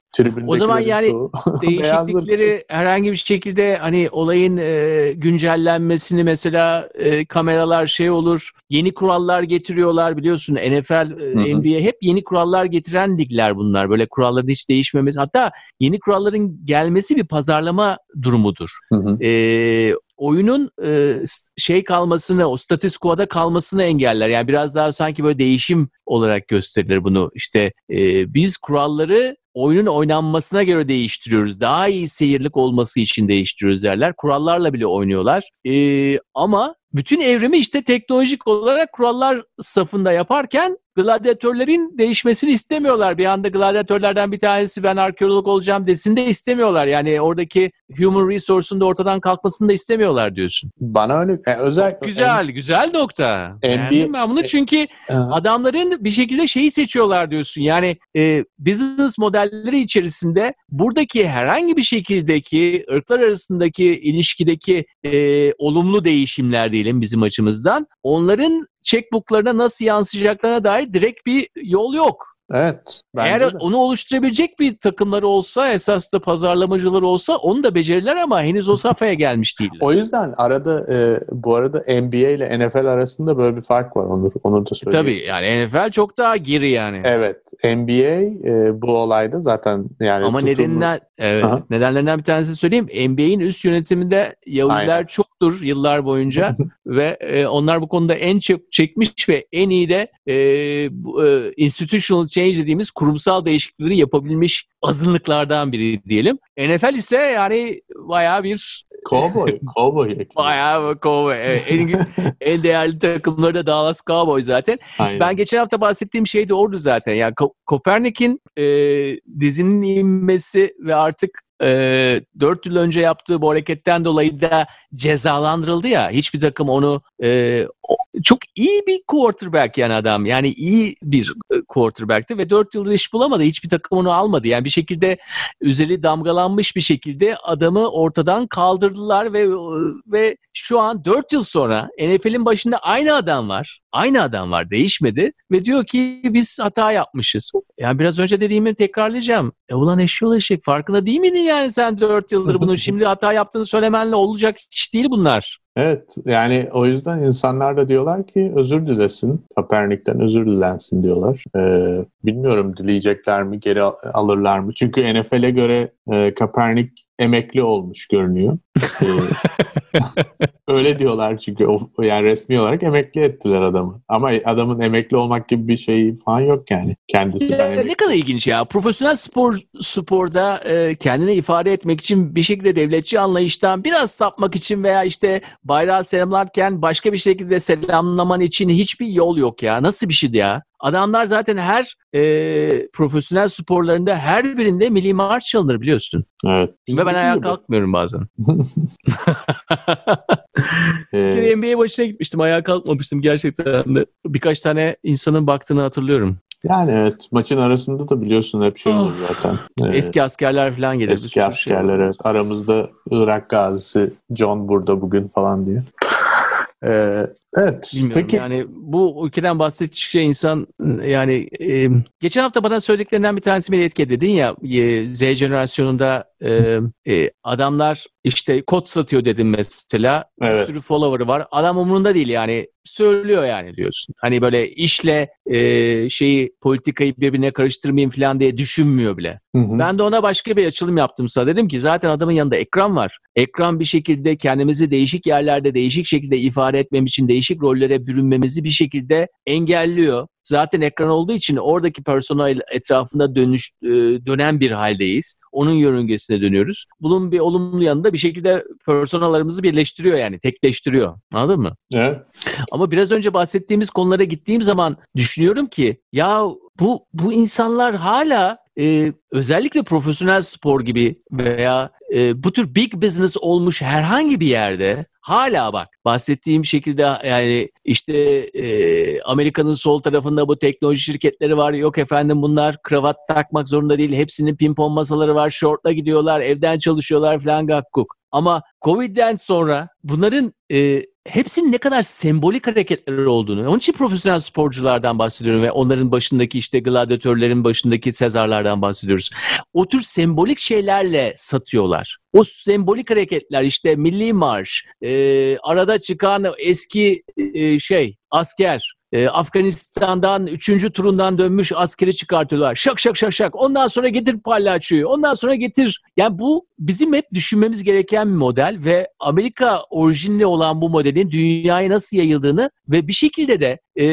O zaman yani değişiklikleri herhangi bir şekilde hani olayın e, güncellenmesini mesela e, kameralar şey olur, yeni kurallar getiriyorlar biliyorsun NFL, e, NBA hep yeni kurallar getiren ligler bunlar. Böyle kuralların hiç değişmemesi hatta yeni kuralların gelmesi bir pazarlama durumudur. Hı hı. E, oyunun e, şey kalmasını, o status quo'da kalmasını engeller. Yani biraz daha sanki böyle değişim olarak gösterilir bunu. İşte e, biz kuralları oyunun oynanmasına göre değiştiriyoruz. Daha iyi seyirlik olması için değiştiriyoruz derler. Kurallarla bile oynuyorlar. E, ama bütün evrimi işte teknolojik olarak kurallar safında yaparken gladyatörlerin değişmesini istemiyorlar. Bir anda gladyatörlerden bir tanesi ben arkeolog olacağım desin de istemiyorlar. Yani oradaki human resource'un da ortadan kalkmasını da istemiyorlar diyorsun. Bana öyle yani özellikle güzel en, güzel nokta. NBA, Beğendim ben bunu çünkü adamların bir şekilde şeyi seçiyorlar diyorsun. Yani e, business modelleri içerisinde buradaki herhangi bir şekildeki ırklar arasındaki ilişkideki e, olumlu değişimler diyelim bizim açımızdan onların checkbooklarına nasıl yansıyacaklarına dair direkt bir yol yok. Evet. Eğer de. onu oluşturabilecek bir takımları olsa, esas da pazarlamacılar olsa onu da becerirler ama henüz o safhaya gelmiş değiller. o yüzden arada e, bu arada NBA ile NFL arasında böyle bir fark var Onur. Onu da söyleyeyim. Tabii yani NFL çok daha giri yani. Evet. NBA e, bu olayda zaten yani Ama tutumlu... nedeninden evet, nedenlerinden bir tanesi söyleyeyim. NBA'in üst yönetiminde Yahudiler Aynen. çoktur yıllar boyunca ve e, onlar bu konuda en çok çekmiş ve en iyi de e, bu, e, institutional change dediğimiz kurumsal değişiklikleri yapabilmiş azınlıklardan biri diyelim. NFL ise yani bayağı bir Cowboy, Cowboy. Bayağı Cowboy. Evet, en, en değerli takımları da Dallas Cowboy zaten. Aynen. Ben geçen hafta bahsettiğim şey de ordu zaten. Yani Kopernik'in e, dizinin inmesi ve artık e, 4 yıl önce yaptığı bu hareketten dolayı da cezalandırıldı ya. Hiçbir takım onu e, çok iyi bir quarterback yani adam. Yani iyi bir quarterback'ti ve 4 yıldır iş bulamadı. Hiçbir takım onu almadı. Yani bir şekilde üzeri damgalanmış bir şekilde adamı ortadan kaldırdılar ve ve şu an 4 yıl sonra NFL'in başında aynı adam var. Aynı adam var değişmedi ve diyor ki biz hata yapmışız. Yani biraz önce dediğimi tekrarlayacağım. E ulan eşyol eşek farkında değil miydin yani sen 4 yıldır bunu şimdi hata yaptığını söylemenle olacak iş değil bunlar. Evet yani o yüzden insanlar da diyorlar ki özür dilesin. Kaepernick'ten özür dilensin diyorlar. Ee, bilmiyorum dileyecekler mi geri alırlar mı? Çünkü NFL'e göre e, Kaepernick emekli olmuş görünüyor. Ee, öyle diyorlar çünkü o, yani resmi olarak emekli ettiler adamı. Ama adamın emekli olmak gibi bir şey falan yok yani. Kendisi ben emekli. Ne kadar ilginç ya. Profesyonel spor sporda e, kendini ifade etmek için bir şekilde devletçi anlayıştan biraz sapmak için veya işte bayrağı selamlarken başka bir şekilde selamlaman için hiçbir yol yok ya. Nasıl bir şeydi ya? Adamlar zaten her e, profesyonel sporlarında her birinde milli marş çalınır biliyorsun. Evet. Ve ben ayağa kalkmıyorum bazen. Bir kere NBA maçına gitmiştim. Ayağa kalkmamıştım gerçekten. De. Birkaç tane insanın baktığını hatırlıyorum. Yani evet. Maçın arasında da biliyorsun hep şey olur zaten. Ee, eski askerler falan gelir. Eski şey askerler şey evet. Aramızda Irak gazisi John burada bugün falan diye. Ee, Evet. Bilmiyorum. Peki. Yani bu ülkeden bahsettikçe insan yani e, geçen hafta bana söylediklerinden bir tanesi beni etkiledi dedin ya e, Z jenerasyonunda e, e, adamlar işte kod satıyor dedim mesela. Evet. Bir sürü follower'ı var. Adam umurunda değil yani. Söylüyor yani diyorsun. Hani böyle işle e, şeyi politikayı birbirine karıştırmayayım falan diye düşünmüyor bile. Hı hı. Ben de ona başka bir açılım yaptım sana. Dedim ki zaten adamın yanında ekran var. Ekran bir şekilde kendimizi değişik yerlerde değişik şekilde ifade etmem için değişik rollere bürünmemizi bir şekilde engelliyor. Zaten ekran olduğu için oradaki personel etrafında dönüş e, dönen bir haldeyiz. Onun yörüngesine dönüyoruz. Bunun bir olumlu yanında bir şekilde personellarımızı birleştiriyor yani tekleştiriyor. Anladın mı? Evet. Ama biraz önce bahsettiğimiz konulara gittiğim zaman düşünüyorum ki ya bu bu insanlar hala e, özellikle profesyonel spor gibi veya e, bu tür big business olmuş herhangi bir yerde hala bak bahsettiğim şekilde yani işte e, Amerika'nın sol tarafında bu teknoloji şirketleri var. Yok efendim bunlar kravat takmak zorunda değil. Hepsinin pimpon masaları var. Şortla gidiyorlar. Evden çalışıyorlar falan gakkuk. Ama Covid'den sonra bunların e, hepsinin ne kadar sembolik hareketler olduğunu, onun için profesyonel sporculardan bahsediyorum ve onların başındaki işte gladyatörlerin başındaki Sezarlardan bahsediyoruz. O tür sembolik şeylerle satıyorlar. O sembolik hareketler işte milli marş, e, arada çıkan eski e, şey asker, e, Afganistan'dan 3. turundan dönmüş askeri çıkartıyorlar. Şak şak şak şak. Ondan sonra getir palyaçoyu. Ondan sonra getir. Yani bu bizim hep düşünmemiz gereken bir model ve Amerika orijinli olan bu modelin dünyaya nasıl yayıldığını ve bir şekilde de e,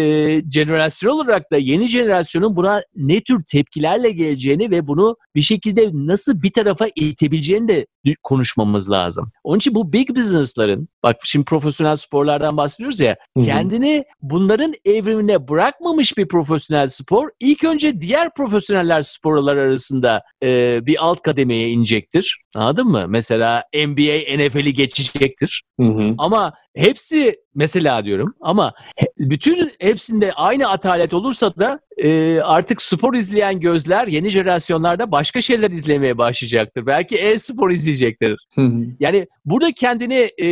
jenerasyon olarak da yeni jenerasyonun buna ne tür tepkilerle geleceğini ve bunu bir şekilde nasıl bir tarafa itebileceğini de konuşmamız lazım. Onun için bu big business'ların bak şimdi profesyonel sporlardan bahsediyoruz ya Hı-hı. kendini bunların evrimine bırakmamış bir profesyonel spor ilk önce diğer profesyoneller sporlar arasında e, bir alt kademeye inecektir. Anladın mı? Mesela NBA, NFL'i geçecektir. Hı hı. Ama hepsi mesela diyorum ama bütün hepsinde aynı atalet olursa da e, artık spor izleyen gözler yeni jenerasyonlarda başka şeyler izlemeye başlayacaktır. Belki e-spor izleyecektir. yani burada kendini e,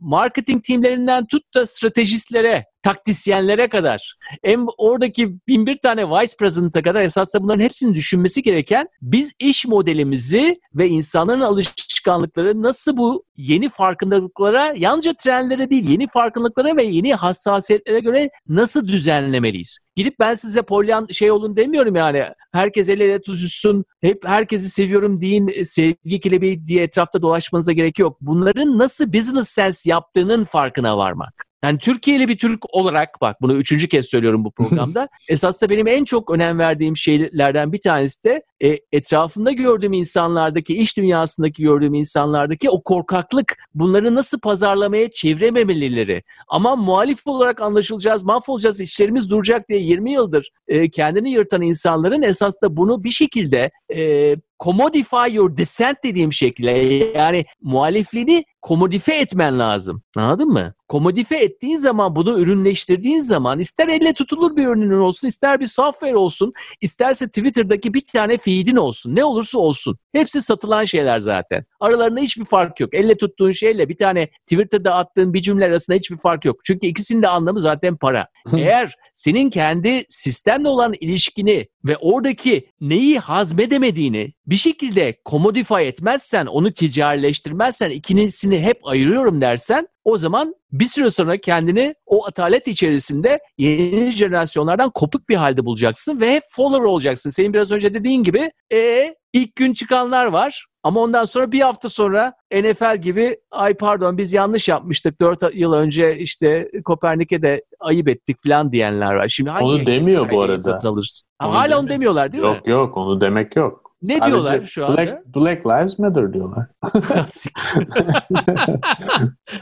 marketing timlerinden tut da stratejistlere, taktisyenlere kadar hem oradaki bin bir tane vice president'a kadar esasında bunların hepsini düşünmesi gereken biz iş modelimizi ve insanların alışkanlıkları nasıl bu yeni farkındalıklara yalnızca trendlere değil yeni farkındalıklara ve yeni hassasiyetlere göre nasıl düzenlemeliyiz? Gidip ben size polyan şey olun demiyorum yani. Herkes el ele tutuşsun, hep herkesi seviyorum deyin, e, sevgi kelebeği diye etrafta dolaşmanıza gerek yok. Bunların nasıl business sense yaptığının farkına varmak. Yani Türkiye'li bir Türk olarak bak bunu üçüncü kez söylüyorum bu programda. esasında benim en çok önem verdiğim şeylerden bir tanesi de e, etrafında gördüğüm insanlardaki, iş dünyasındaki gördüğüm insanlardaki o korkaklık bunları nasıl pazarlamaya çevirememelileri. Ama muhalif olarak anlaşılacağız, mahvolacağız, işlerimiz duracak diye 20 yıldır e, kendini yırtan insanların esasında bunu bir şekilde e, commodify your dissent dediğim şekilde yani muhalifliğini komodife etmen lazım. Anladın mı? Komodife ettiğin zaman bunu ürünleştirdiğin zaman ister elle tutulur bir ürünün olsun ister bir software olsun isterse Twitter'daki bir tane feed'in olsun ne olursa olsun. Hepsi satılan şeyler zaten. Aralarında hiçbir fark yok. Elle tuttuğun şeyle bir tane Twitter'da attığın bir cümle arasında hiçbir fark yok. Çünkü ikisinin de anlamı zaten para. Eğer senin kendi sistemle olan ilişkini ve oradaki neyi hazmedemediğini bir şekilde commodify etmezsen, onu ticarileştirmezsen, ikincisi hep ayırıyorum dersen o zaman bir süre sonra kendini o atalet içerisinde yeni jenerasyonlardan kopuk bir halde bulacaksın ve hep follower olacaksın. Senin biraz önce dediğin gibi e ilk gün çıkanlar var ama ondan sonra bir hafta sonra NFL gibi ay pardon biz yanlış yapmıştık 4 yıl önce işte Kopernik'e ayıp ettik falan diyenler var. Şimdi hangi onu demiyor bu arada. Satın alırsın? Onu hala onu demiyorlar değil yok, mi? Yok yok onu demek yok. Ne Sadece diyorlar şu anda? Black, Black Lives Matter diyorlar.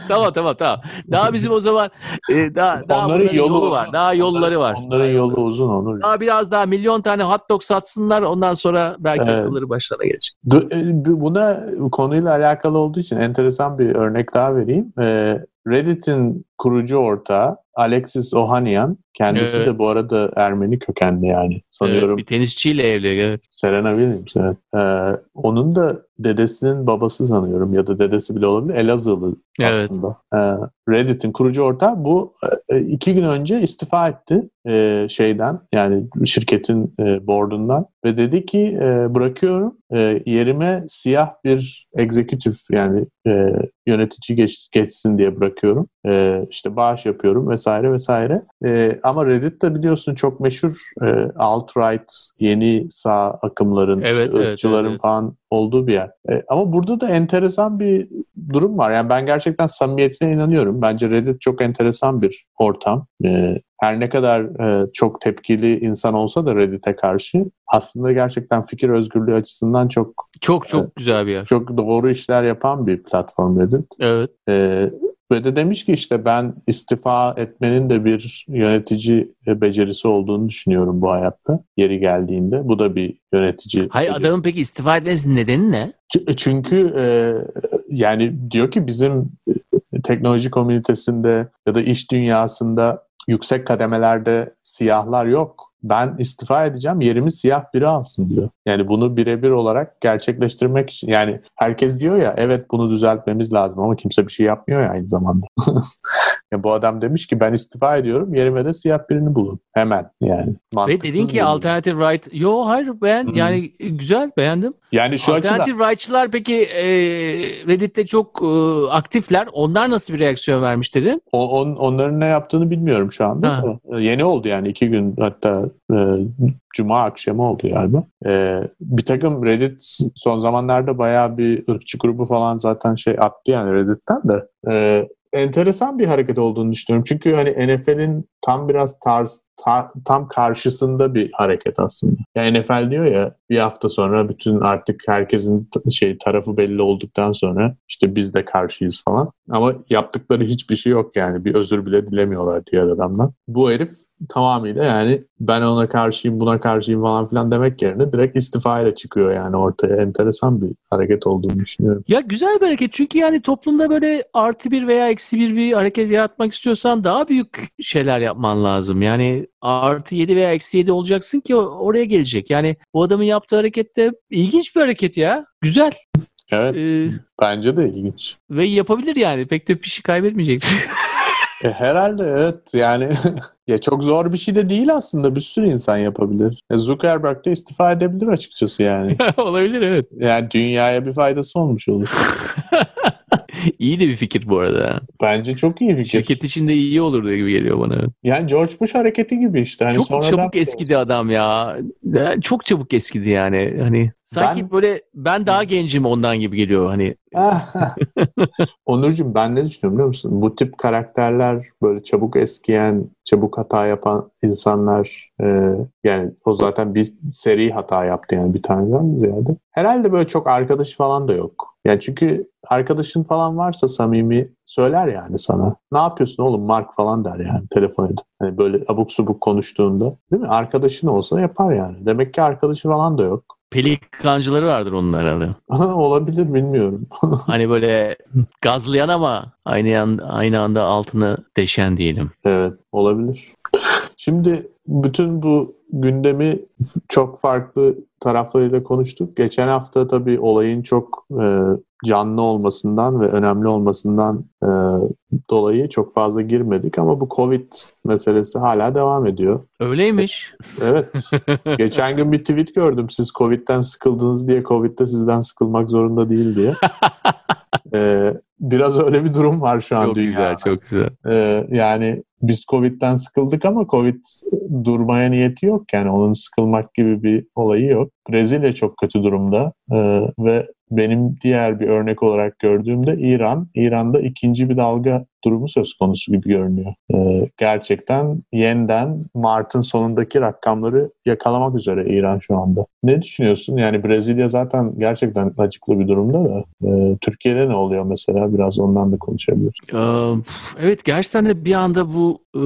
tamam tamam tamam. Daha bizim o zaman e, daha, daha onların yolu, yolu var. Daha yolları var. Onların yolu uzun olur. Daha biraz daha milyon tane hot dog satsınlar ondan sonra belki evet. akılları başlarına gelecek. E, buna konuyla alakalı olduğu için enteresan bir örnek daha vereyim. E, Reddit'in kurucu ortağı Alexis Ohanian kendisi evet. de bu arada Ermeni kökenli yani sanıyorum. Evet, bir tenisçiyle evli evet. Serena Williams evet. Ee, onun da dedesinin babası sanıyorum ya da dedesi bile olabilir Elazığlı evet. aslında. Ee, Reddit'in kurucu ortağı bu e, iki gün önce istifa etti e, şeyden yani şirketin e, board'undan ve dedi ki e, bırakıyorum e, yerime siyah bir executive yani e, yönetici geç, geçsin diye bırakıyorum. E, işte bağış yapıyorum vesaire vesaire. E, ama Reddit de biliyorsun çok meşhur e, alt-right yeni sağ akımların, evet, işte evet, ırkçıların evet. falan olduğu bir yer. E, ama burada da enteresan bir durum var. Yani ben gerçekten samimiyetine inanıyorum. Bence Reddit çok enteresan bir ortam. E, her ne kadar e, çok tepkili insan olsa da Reddit'e karşı aslında gerçekten fikir özgürlüğü açısından çok Çok çok güzel bir yer. çok doğru işler yapan bir platform Reddit. Evet. E, ve de demiş ki işte ben istifa etmenin de bir yönetici becerisi olduğunu düşünüyorum bu hayatta yeri geldiğinde. Bu da bir yönetici. Hayır becerisi. adamın peki istifa etmesi nedeni ne? Ç- Çünkü e, yani diyor ki bizim e, teknoloji komünitesinde ya da iş dünyasında yüksek kademelerde siyahlar yok. Ben istifa edeceğim yerimi siyah biri alsın diyor. Yani bunu birebir olarak gerçekleştirmek için yani herkes diyor ya evet bunu düzeltmemiz lazım ama kimse bir şey yapmıyor ya aynı zamanda. ya bu adam demiş ki ben istifa ediyorum yerime de siyah birini bulun. Hemen yani. Ve dedin ki alternative right. Yo hayır ben Hı. yani güzel beğendim. yani şu açıdan Alternative rightçılar peki e, Reddit'te çok e, aktifler. Onlar nasıl bir reaksiyon vermiş dedin? O, on, onların ne yaptığını bilmiyorum şu anda. Ha. E, Yeni oldu yani iki gün hatta e, Cuma akşamı oldu galiba. E, bir takım Reddit son zamanlarda bayağı bir ırkçı grubu falan zaten şey attı yani Reddit'ten de. E, enteresan bir hareket olduğunu düşünüyorum. Çünkü hani NFL'in tam biraz tarz ta- tam karşısında bir hareket aslında. Yani NFL diyor ya bir hafta sonra bütün artık herkesin şey tarafı belli olduktan sonra işte biz de karşıyız falan. Ama yaptıkları hiçbir şey yok yani. Bir özür bile dilemiyorlar diğer adamdan. Bu herif tamamıyla yani ben ona karşıyım buna karşıyım falan filan demek yerine direkt istifa ile çıkıyor yani ortaya. Enteresan bir hareket olduğunu düşünüyorum. Ya güzel bir hareket çünkü yani toplumda böyle artı bir veya eksi bir bir hareket yaratmak istiyorsan daha büyük şeyler yapman lazım. Yani artı 7 veya eksi 7 olacaksın ki oraya gelecek. Yani bu adamın yaptığı hareket de ilginç bir hareket ya. Güzel. Evet Ee, bence de ilginç. ve yapabilir yani. Pek de bir şey kaybetmeyeceksin. E, herhalde evet yani ya çok zor bir şey de değil aslında bir sürü insan yapabilir. E, Zuckerberg de istifa edebilir açıkçası yani. Olabilir evet. Yani dünyaya bir faydası olmuş olur. iyi de bir fikir bu arada. Bence çok iyi fikir. Şirket içinde iyi olurdu gibi geliyor bana. Yani George Bush hareketi gibi işte. Hani çok çabuk eskidi adam. Ya, Çok çabuk eskidi yani. Hani sanki Ben- böyle ben daha gencim ondan gibi geliyor hani. Onurcuğum ben ne düşünüyorum biliyor musun? Bu tip karakterler böyle çabuk eskiyen, çabuk hata yapan insanlar e, yani o zaten bir seri hata yaptı yani bir taneden ziyade. Herhalde böyle çok arkadaşı falan da yok. Yani çünkü arkadaşın falan varsa samimi söyler yani sana. Ne yapıyorsun oğlum Mark falan der yani telefon edip. Hani böyle abuk subuk konuştuğunda. Değil mi? Arkadaşın olsa yapar yani. Demek ki arkadaşı falan da yok. Pelikancıları vardır onun herhalde. Olabilir bilmiyorum. Hani böyle gazlayan ama aynı anda, aynı anda altını deşen diyelim. Evet, olabilir. Şimdi bütün bu gündemi çok farklı taraflarıyla konuştuk. Geçen hafta tabii olayın çok e, canlı olmasından ve önemli olmasından e, dolayı çok fazla girmedik ama bu Covid meselesi hala devam ediyor. Öyleymiş. Evet. Geçen gün bir tweet gördüm. Siz Covid'den sıkıldınız diye Covid'de sizden sıkılmak zorunda değil diye. E, biraz öyle bir durum var şu an çok dünyada. güzel, çok güzel. Ee, yani biz Covid'den sıkıldık ama Covid durmaya niyeti yok. Yani onun sıkılmak gibi bir olayı yok. Brezilya çok kötü durumda Ee, ve benim diğer bir örnek olarak gördüğümde İran. İran'da ikinci bir dalga durumu söz konusu gibi görünüyor. Ee, gerçekten yeniden Mart'ın sonundaki rakamları yakalamak üzere İran şu anda. Ne düşünüyorsun? Yani Brezilya zaten gerçekten acıklı bir durumda da. Ee, Türkiye'de ne oluyor mesela? Biraz ondan da konuşabiliriz. Ee, evet gerçekten de bir anda bu e,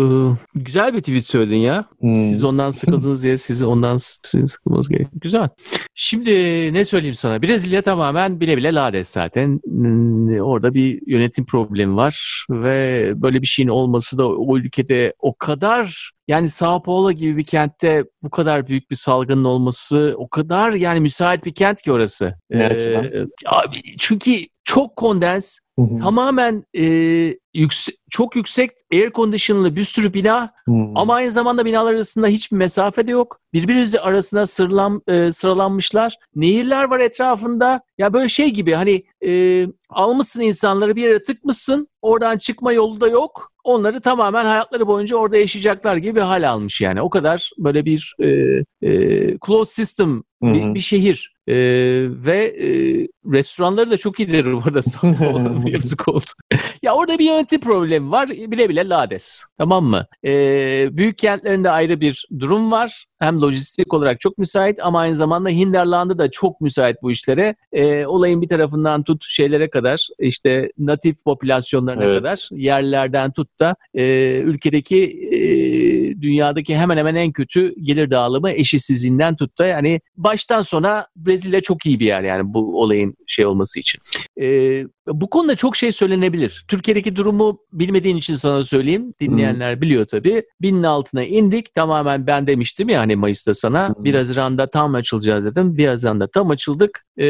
güzel bir tweet söyledin ya. Hmm. Siz ondan sıkıldınız diye siz ondan sizin sıkılmanız gerek. Güzel. Şimdi ne söyleyeyim sana? Brezilya tamamen bile bile lades zaten. Hmm, Orada bir yönetim problemi var ve böyle bir şeyin olması da o ülkede o kadar yani Sao Paulo gibi bir kentte bu kadar büyük bir salgının olması o kadar yani müsait bir kent ki orası. Ne Ee, abi, çünkü çok kondens, tamamen e, yükse- çok yüksek air conditionlı bir sürü bina ama aynı zamanda binalar arasında hiçbir mesafe de yok. Birbirisi arasında sıralan, e, sıralanmışlar. Nehirler var etrafında. Ya böyle şey gibi hani e, almışsın insanları bir yere tıkmışsın. Oradan çıkma yolu da yok. Onları tamamen hayatları boyunca orada yaşayacaklar gibi bir hal almış yani. O kadar böyle bir e, e, closed system bir, bir şehir. Ee, ve e, restoranları da çok iyidir burada yazık oldu. ya orada bir yönetim problemi var. Bile bile Lades. Tamam mı? Ee, büyük kentlerinde ayrı bir durum var. Hem lojistik olarak çok müsait ama aynı zamanda Hinterland'ı da çok müsait bu işlere. Ee, olayın bir tarafından tut şeylere kadar işte natif popülasyonlarına evet. kadar yerlerden tut da e, ülkedeki e, dünyadaki hemen hemen en kötü gelir dağılımı eşitsizliğinden tut da yani baştan sona Brezilya çok iyi bir yer yani bu olayın şey olması için. Ee, bu konuda çok şey söylenebilir. Türkiye'deki durumu bilmediğin için sana söyleyeyim. Dinleyenler hmm. biliyor tabii. Binin altına indik. Tamamen ben demiştim ya hani Mayıs'ta sana. Hmm. 1 Haziran'da tam açılacağız dedim. 1 Haziran'da tam açıldık. Ee,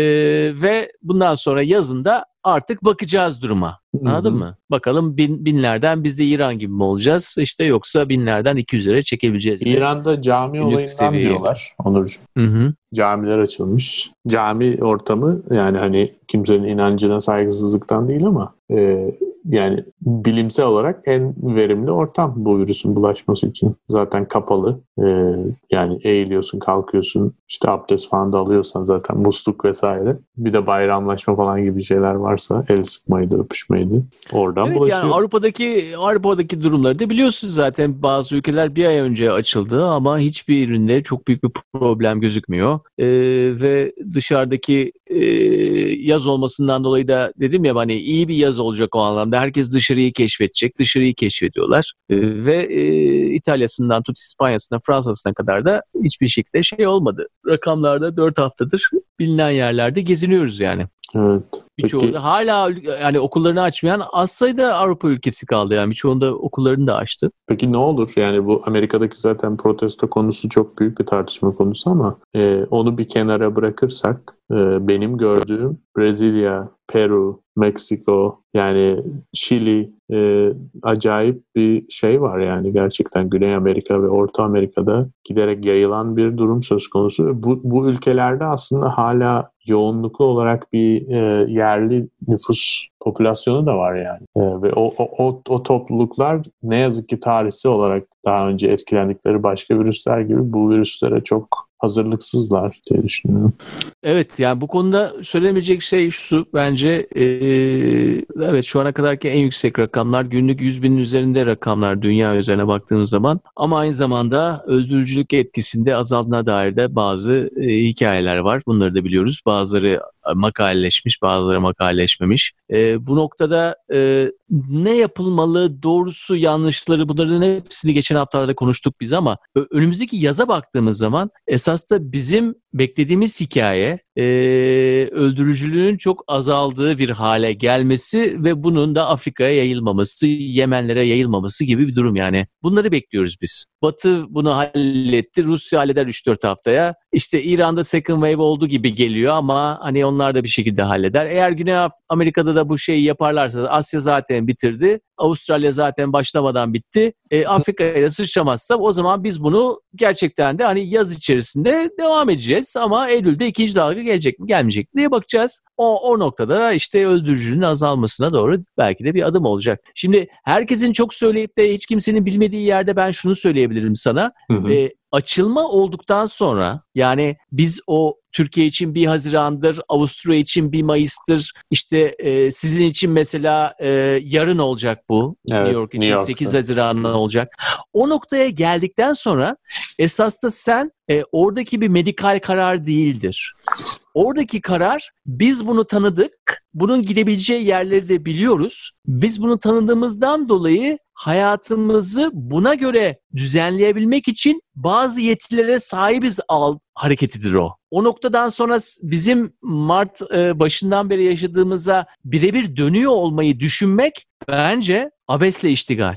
ve bundan sonra yazında artık bakacağız duruma. Anladın Hı-hı. mı? Bakalım bin, binlerden biz de İran gibi mi olacağız? İşte yoksa binlerden 200'lere çekebileceğiz. İran'da cami Günlük olayından seviye. diyorlar Onurcuğum. Hı-hı. Camiler açılmış. Cami ortamı yani hani kimsenin inancına saygısızlıktan değil ama e, yani bilimsel olarak en verimli ortam bu virüsün bulaşması için. Zaten kapalı. Ee, yani eğiliyorsun, kalkıyorsun, işte abdest falan da alıyorsan zaten musluk vesaire. Bir de bayramlaşma falan gibi şeyler varsa el sıkmaydı, öpüşmeydi. Oradan evet, bulaşıyor. Yani Avrupa'daki Avrupa'daki durumları da biliyorsunuz zaten bazı ülkeler bir ay önce açıldı ama hiçbir üründe çok büyük bir problem gözükmüyor. Ee, ve dışarıdaki e, yaz olmasından dolayı da dedim ya hani iyi bir yaz olacak o anlamda. Herkes dışarıyı keşfedecek, dışarıyı keşfediyorlar. E, ve e, İtalya'sından tut İspanya'sına, Fransa'sına kadar da hiçbir şekilde şey olmadı. Rakamlarda 4 haftadır bilinen yerlerde geziniyoruz yani. Evet. Birçoğu da hala yani okullarını açmayan az sayıda Avrupa ülkesi kaldı yani birçoğunda okullarını da açtı. Peki ne olur? Yani bu Amerika'daki zaten protesto konusu çok büyük bir tartışma konusu ama e, onu bir kenara bırakırsak benim gördüğüm Brezilya, Peru, Meksiko yani Şili e, acayip bir şey var yani gerçekten Güney Amerika ve Orta Amerika'da giderek yayılan bir durum söz konusu. Bu, bu ülkelerde aslında hala yoğunluklu olarak bir e, yerli nüfus popülasyonu da var yani. E, ve o, o, o topluluklar ne yazık ki tarihsel olarak daha önce etkilendikleri başka virüsler gibi bu virüslere çok hazırlıksızlar diye düşünüyorum. Evet yani bu konuda söylemeyecek şey şu bence e, evet şu ana kadarki en yüksek rakamlar günlük 100 binin üzerinde rakamlar dünya üzerine baktığınız zaman ama aynı zamanda öldürücülük etkisinde azaldığına dair de bazı e, hikayeler var. Bunları da biliyoruz. Bazıları makaleleşmiş, bazıları makaleleşmemiş. E, bu noktada e, ne yapılmalı, doğrusu yanlışları bunların hepsini geçen haftalarda konuştuk biz ama önümüzdeki yaza baktığımız zaman esas da bizim beklediğimiz hikaye e, öldürücülüğün çok azaldığı bir hale gelmesi ve bunun da Afrika'ya yayılmaması, Yemenlere yayılmaması gibi bir durum yani. Bunları bekliyoruz biz. Batı bunu halletti, Rusya halleder 3-4 haftaya. İşte İran'da second wave oldu gibi geliyor ama hani onlar da bir şekilde halleder. Eğer Güney Amerika'da da bu şeyi yaparlarsa Asya zaten bitirdi. Avustralya zaten başlamadan bitti. E, Afrika'ya da sıçramazsa o zaman biz bunu gerçekten de hani yaz içerisinde devam edeceğiz ama Eylül'de ikinci dalga gelecek mi gelmeyecek mi diye bakacağız. O, o noktada işte öldürücünün azalmasına doğru belki de bir adım olacak. Şimdi herkesin çok söyleyip de hiç kimsenin bilmediği yerde ben şunu söyleyebilirim sana. Hı hı. E, açılma olduktan sonra yani biz o Türkiye için bir Haziran'dır, Avusturya için bir Mayıs'tır. İşte e, sizin için mesela e, yarın olacak bu. Evet, New York için New York'ta. 8 Haziran'da olacak. O noktaya geldikten sonra esas da sen e, oradaki bir medikal karar değildir. Oradaki karar biz bunu tanıdık, bunun gidebileceği yerleri de biliyoruz. Biz bunu tanıdığımızdan dolayı hayatımızı buna göre düzenleyebilmek için bazı yetilere sahibiz al hareketidir o. O noktadan sonra bizim Mart e, başından beri yaşadığımıza birebir dönüyor olmayı düşünmek bence abesle iştigal.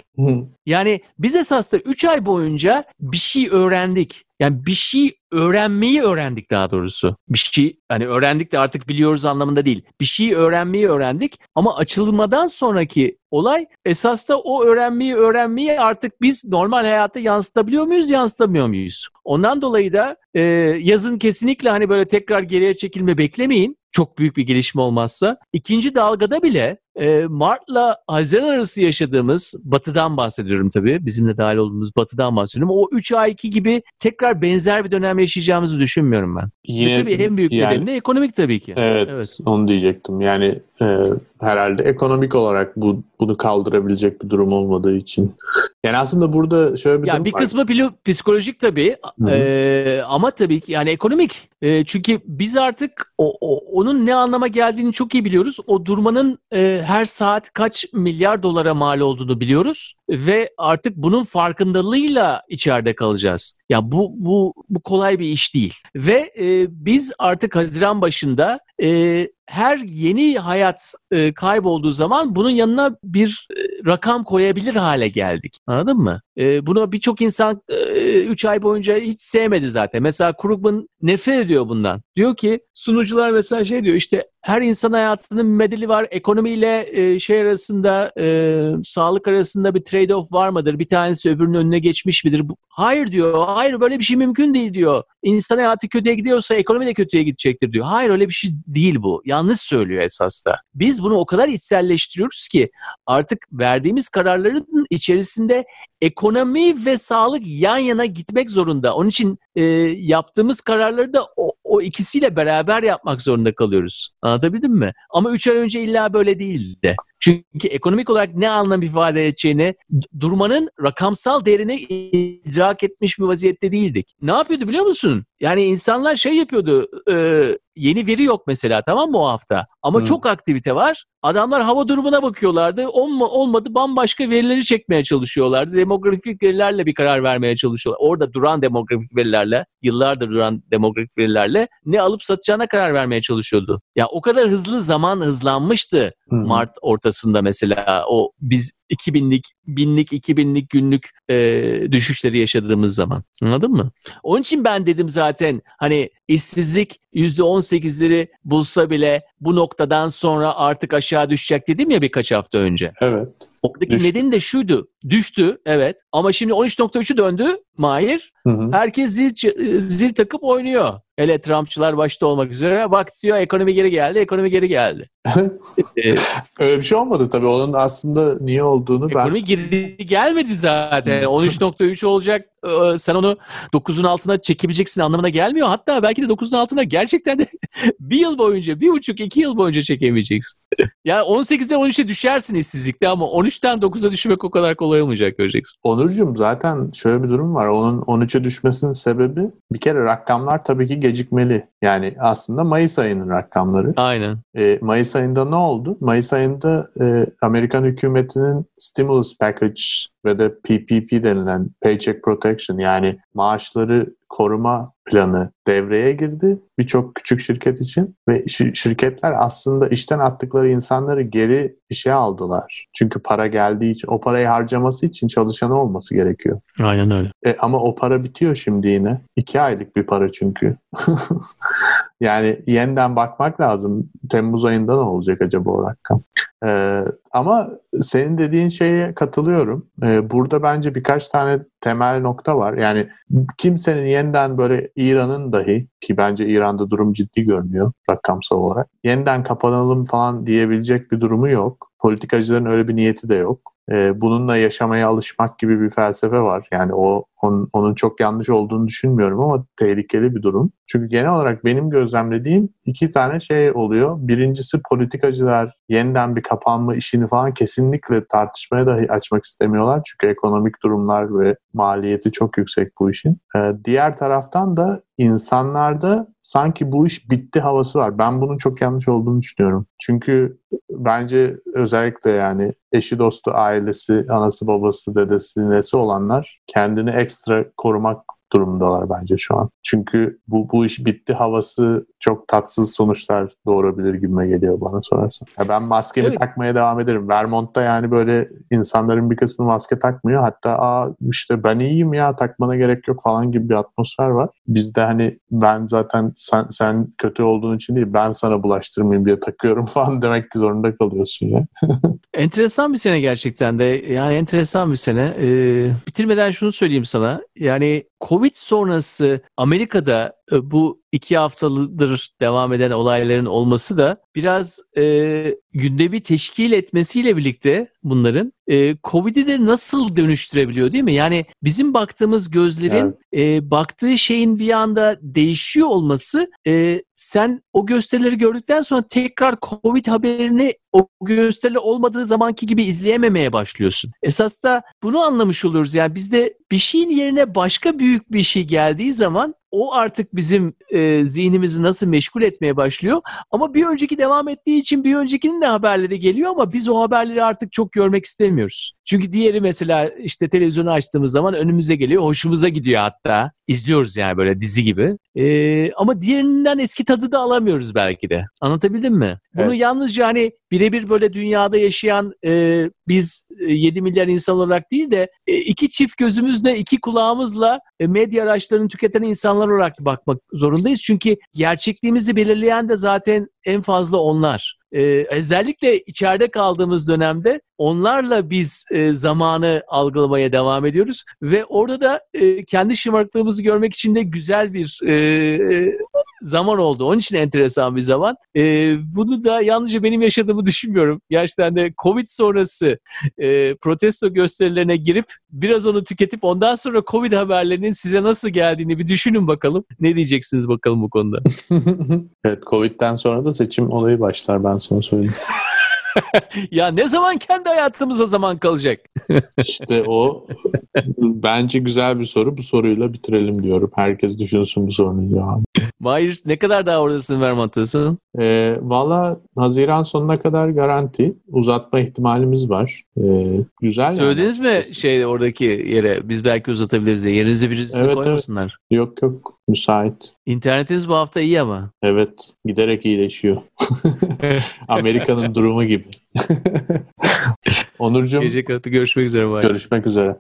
Yani biz esasında 3 ay boyunca bir şey öğrendik. Yani bir şey öğrenmeyi öğrendik daha doğrusu. Bir şey hani öğrendik de artık biliyoruz anlamında değil. Bir şeyi öğrenmeyi öğrendik ama açılmadan sonraki olay esas da o öğrenmeyi öğrenmeyi artık biz normal hayata yansıtabiliyor muyuz yansıtamıyor muyuz? Ondan dolayı da e, yazın kesinlikle hani böyle tekrar geriye çekilme beklemeyin çok büyük bir gelişme olmazsa. ikinci dalgada bile e, Mart'la Haziran arası yaşadığımız batıdan bahsediyorum tabii. Bizimle dahil olduğumuz batıdan bahsediyorum. O 3 ay 2 gibi tekrar benzer bir dönem yaşayacağımızı düşünmüyorum ben. Yine, Ve tabii en büyük yani, nedeni de ekonomik tabii ki. Evet, evet. onu diyecektim. Yani e, herhalde ekonomik olarak bu bunu kaldırabilecek bir durum olmadığı için. Yani aslında burada şöyle bir ya durum bir var. kısmı psikolojik tabii e, ama tabii ki yani ekonomik. E, çünkü biz artık o, o, onun ne anlama geldiğini çok iyi biliyoruz. O durmanın e, her saat kaç milyar dolara mal olduğunu biliyoruz ve artık bunun farkındalığıyla içeride kalacağız. Ya bu bu bu kolay bir iş değil. Ve e, biz artık Haziran başında e, her yeni hayat e, kaybolduğu zaman bunun yanına bir e, rakam koyabilir hale geldik. Anladın mı? E, bunu birçok insan 3 e, ay boyunca hiç sevmedi zaten. Mesela Krugman nefret ediyor bundan. Diyor ki sunucular mesela şey diyor işte her insan hayatının bir bedeli var. Ekonomiyle e, şey arasında e, sağlık arasında bir trade-off var mıdır? Bir tanesi öbürünün önüne geçmiş midir? Hayır diyor. Hayır böyle bir şey mümkün değil diyor. İnsan hayatı kötüye gidiyorsa ekonomi de kötüye gidecektir diyor. Hayır öyle bir şey değil bu. Yanlış söylüyor esas da. Biz bunu o kadar içselleştiriyoruz ki artık verdiğimiz kararların içerisinde ekonomi ve sağlık yan yana gitmek zorunda. Onun için e, yaptığımız kararları da o, o ikisiyle beraber yapmak zorunda kalıyoruz. Anlatabildim mi? Ama 3 ay önce illa böyle değildi. Çünkü ekonomik olarak ne anlam ifade edeceğini durmanın rakamsal değerini idrak etmiş bir vaziyette değildik. Ne yapıyordu biliyor musun? Yani insanlar şey yapıyordu. E, yeni veri yok mesela tamam mı o hafta? Ama hmm. çok aktivite var. Adamlar hava durumuna bakıyorlardı. Olma, olmadı bambaşka verileri çekmeye çalışıyorlardı. Demografik verilerle bir karar vermeye çalışıyorlar. Orada duran demografik verilerle, yıllardır duran demografik verilerle ne alıp satacağına karar vermeye çalışıyordu. Ya o kadar hızlı zaman hızlanmıştı hmm. Mart ortasında mesela o biz 2000'lik, 1000'lik, 2000'lik günlük e, düşüşleri yaşadığımız zaman. Anladın mı? Onun için ben dedim zaten hani işsizlik %18'leri bulsa bile bu noktadan sonra artık aşağı düşecek dedim ya birkaç hafta önce. Evet. Oradaki düştü. nedeni de şuydu. Düştü evet ama şimdi 13.3'ü döndü Mahir. Hı hı. Herkes zil, zil takıp oynuyor. Hele Trumpçılar başta olmak üzere. Bak diyor ekonomi geri geldi, ekonomi geri geldi. Öyle bir şey olmadı tabii. Onun aslında niye olduğunu ekonomi ben... Geri gelmedi zaten. 13.3 olacak. Ee, sen onu 9'un altına çekebileceksin anlamına gelmiyor. Hatta belki de 9'un altına gerçekten de bir yıl boyunca, bir buçuk, iki yıl boyunca çekemeyeceksin. ya 18'den 13'e düşersin işsizlikte ama 13'ten 9'a düşmek o kadar kolay olmayacak göreceksin. Onurcuğum zaten şöyle bir durum var. Onun 13'e düşmesinin sebebi bir kere rakamlar tabii ki gecikmeli. Yani aslında Mayıs ayının rakamları. Aynen. E, Mayıs ayında ne oldu? Mayıs ayında e, Amerikan hükümetinin stimulus package ve de PPP denilen Paycheck Protection yani maaşları koruma planı devreye girdi birçok küçük şirket için ve şirketler aslında işten attıkları insanları geri işe aldılar. Çünkü para geldiği için o parayı harcaması için çalışanı olması gerekiyor. Aynen öyle. E, ama o para bitiyor şimdi yine. İki aylık bir para çünkü. yani yeniden bakmak lazım. Temmuz ayında ne olacak acaba o rakam? Ee, ama senin dediğin şeye katılıyorum. Ee, burada bence birkaç tane temel nokta var. Yani kimsenin yeniden böyle İran'ın dahi ki bence İran'da durum ciddi görünüyor rakamsal olarak. Yeniden kapanalım falan diyebilecek bir durumu yok. Politikacıların öyle bir niyeti de yok e, bununla yaşamaya alışmak gibi bir felsefe var. Yani o onun, onun çok yanlış olduğunu düşünmüyorum ama tehlikeli bir durum. Çünkü genel olarak benim gözlemlediğim iki tane şey oluyor. Birincisi politikacılar yeniden bir kapanma işini falan kesinlikle tartışmaya dahi açmak istemiyorlar. Çünkü ekonomik durumlar ve maliyeti çok yüksek bu işin. Ee, diğer taraftan da insanlarda sanki bu iş bitti havası var. Ben bunun çok yanlış olduğunu düşünüyorum. Çünkü bence özellikle yani eşi dostu ailesi, anası babası, dedesi, nesi olanlar kendini ekstra korumak durumundalar bence şu an. Çünkü bu, bu iş bitti havası çok tatsız sonuçlar doğurabilir gibime geliyor bana sorarsan. Ya ben maskemi evet. takmaya devam ederim. Vermont'ta yani böyle insanların bir kısmı maske takmıyor. Hatta Aa, işte ben iyiyim ya takmana gerek yok falan gibi bir atmosfer var. Bizde hani ben zaten sen, sen kötü olduğun için değil ben sana bulaştırmayayım diye takıyorum falan demek ki zorunda kalıyorsun ya. enteresan bir sene gerçekten de. Yani enteresan bir sene. Ee, bitirmeden şunu söyleyeyim sana. Yani Covid sonrası Amerika'da bu iki haftalıdır devam eden olayların olması da biraz e, gündemi teşkil etmesiyle birlikte bunların e, Covid'i de nasıl dönüştürebiliyor değil mi? Yani bizim baktığımız gözlerin evet. e, baktığı şeyin bir anda değişiyor olması e, sen o gösterileri gördükten sonra tekrar Covid haberini o gösteriler olmadığı zamanki gibi izleyememeye başlıyorsun. Esas da bunu anlamış oluyoruz. Yani bizde bir şeyin yerine başka büyük bir şey geldiği zaman o artık bizim e, zihnimizi nasıl meşgul etmeye başlıyor. Ama bir önceki devam ettiği için bir öncekinin de haberleri geliyor ama biz o haberleri artık çok görmek istemiyoruz. Çünkü diğeri mesela işte televizyonu açtığımız zaman önümüze geliyor. Hoşumuza gidiyor hatta. İzliyoruz yani böyle dizi gibi. Ee, ama diğerinden eski tadı da alamıyoruz belki de. Anlatabildim mi? Bunu evet. yalnızca hani birebir böyle dünyada yaşayan e, biz 7 milyar insan olarak değil de e, iki çift gözümüzle, iki kulağımızla e, medya araçlarını tüketen insanlar olarak bakmak zorundayız. Çünkü gerçekliğimizi belirleyen de zaten en fazla onlar. Ee, özellikle içeride kaldığımız dönemde onlarla biz e, zamanı algılamaya devam ediyoruz ve orada da e, kendi şımarıklığımızı görmek için de güzel bir e, zaman oldu. Onun için enteresan bir zaman. E, bunu da yalnızca benim yaşadığımı düşünmüyorum. Gerçekten de Covid sonrası e, protesto gösterilerine girip biraz onu tüketip ondan sonra Covid haberlerinin size nasıl geldiğini bir düşünün bakalım. Ne diyeceksiniz bakalım bu konuda? evet Covid'den sonra da seçim olayı başlar ben sana söyleyeyim. ya ne zaman kendi hayatımıza zaman kalacak? İşte o bence güzel bir soru. Bu soruyla bitirelim diyorum. Herkes düşünsün bu sorunu ya. Mahir ne kadar daha oradasın Vermont'tasın? E, Valla Haziran sonuna kadar garanti. Uzatma ihtimalimiz var. E, güzel Söylediniz yani. mi şey oradaki yere biz belki uzatabiliriz diye. Yerinize birisi evet, koymasınlar. Evet. Yok yok müsait. İnternetiniz bu hafta iyi ama. Evet giderek iyileşiyor. Amerika'nın durumu gibi. Onurcuğum. Gece katı görüşmek üzere. Görüşmek üzere.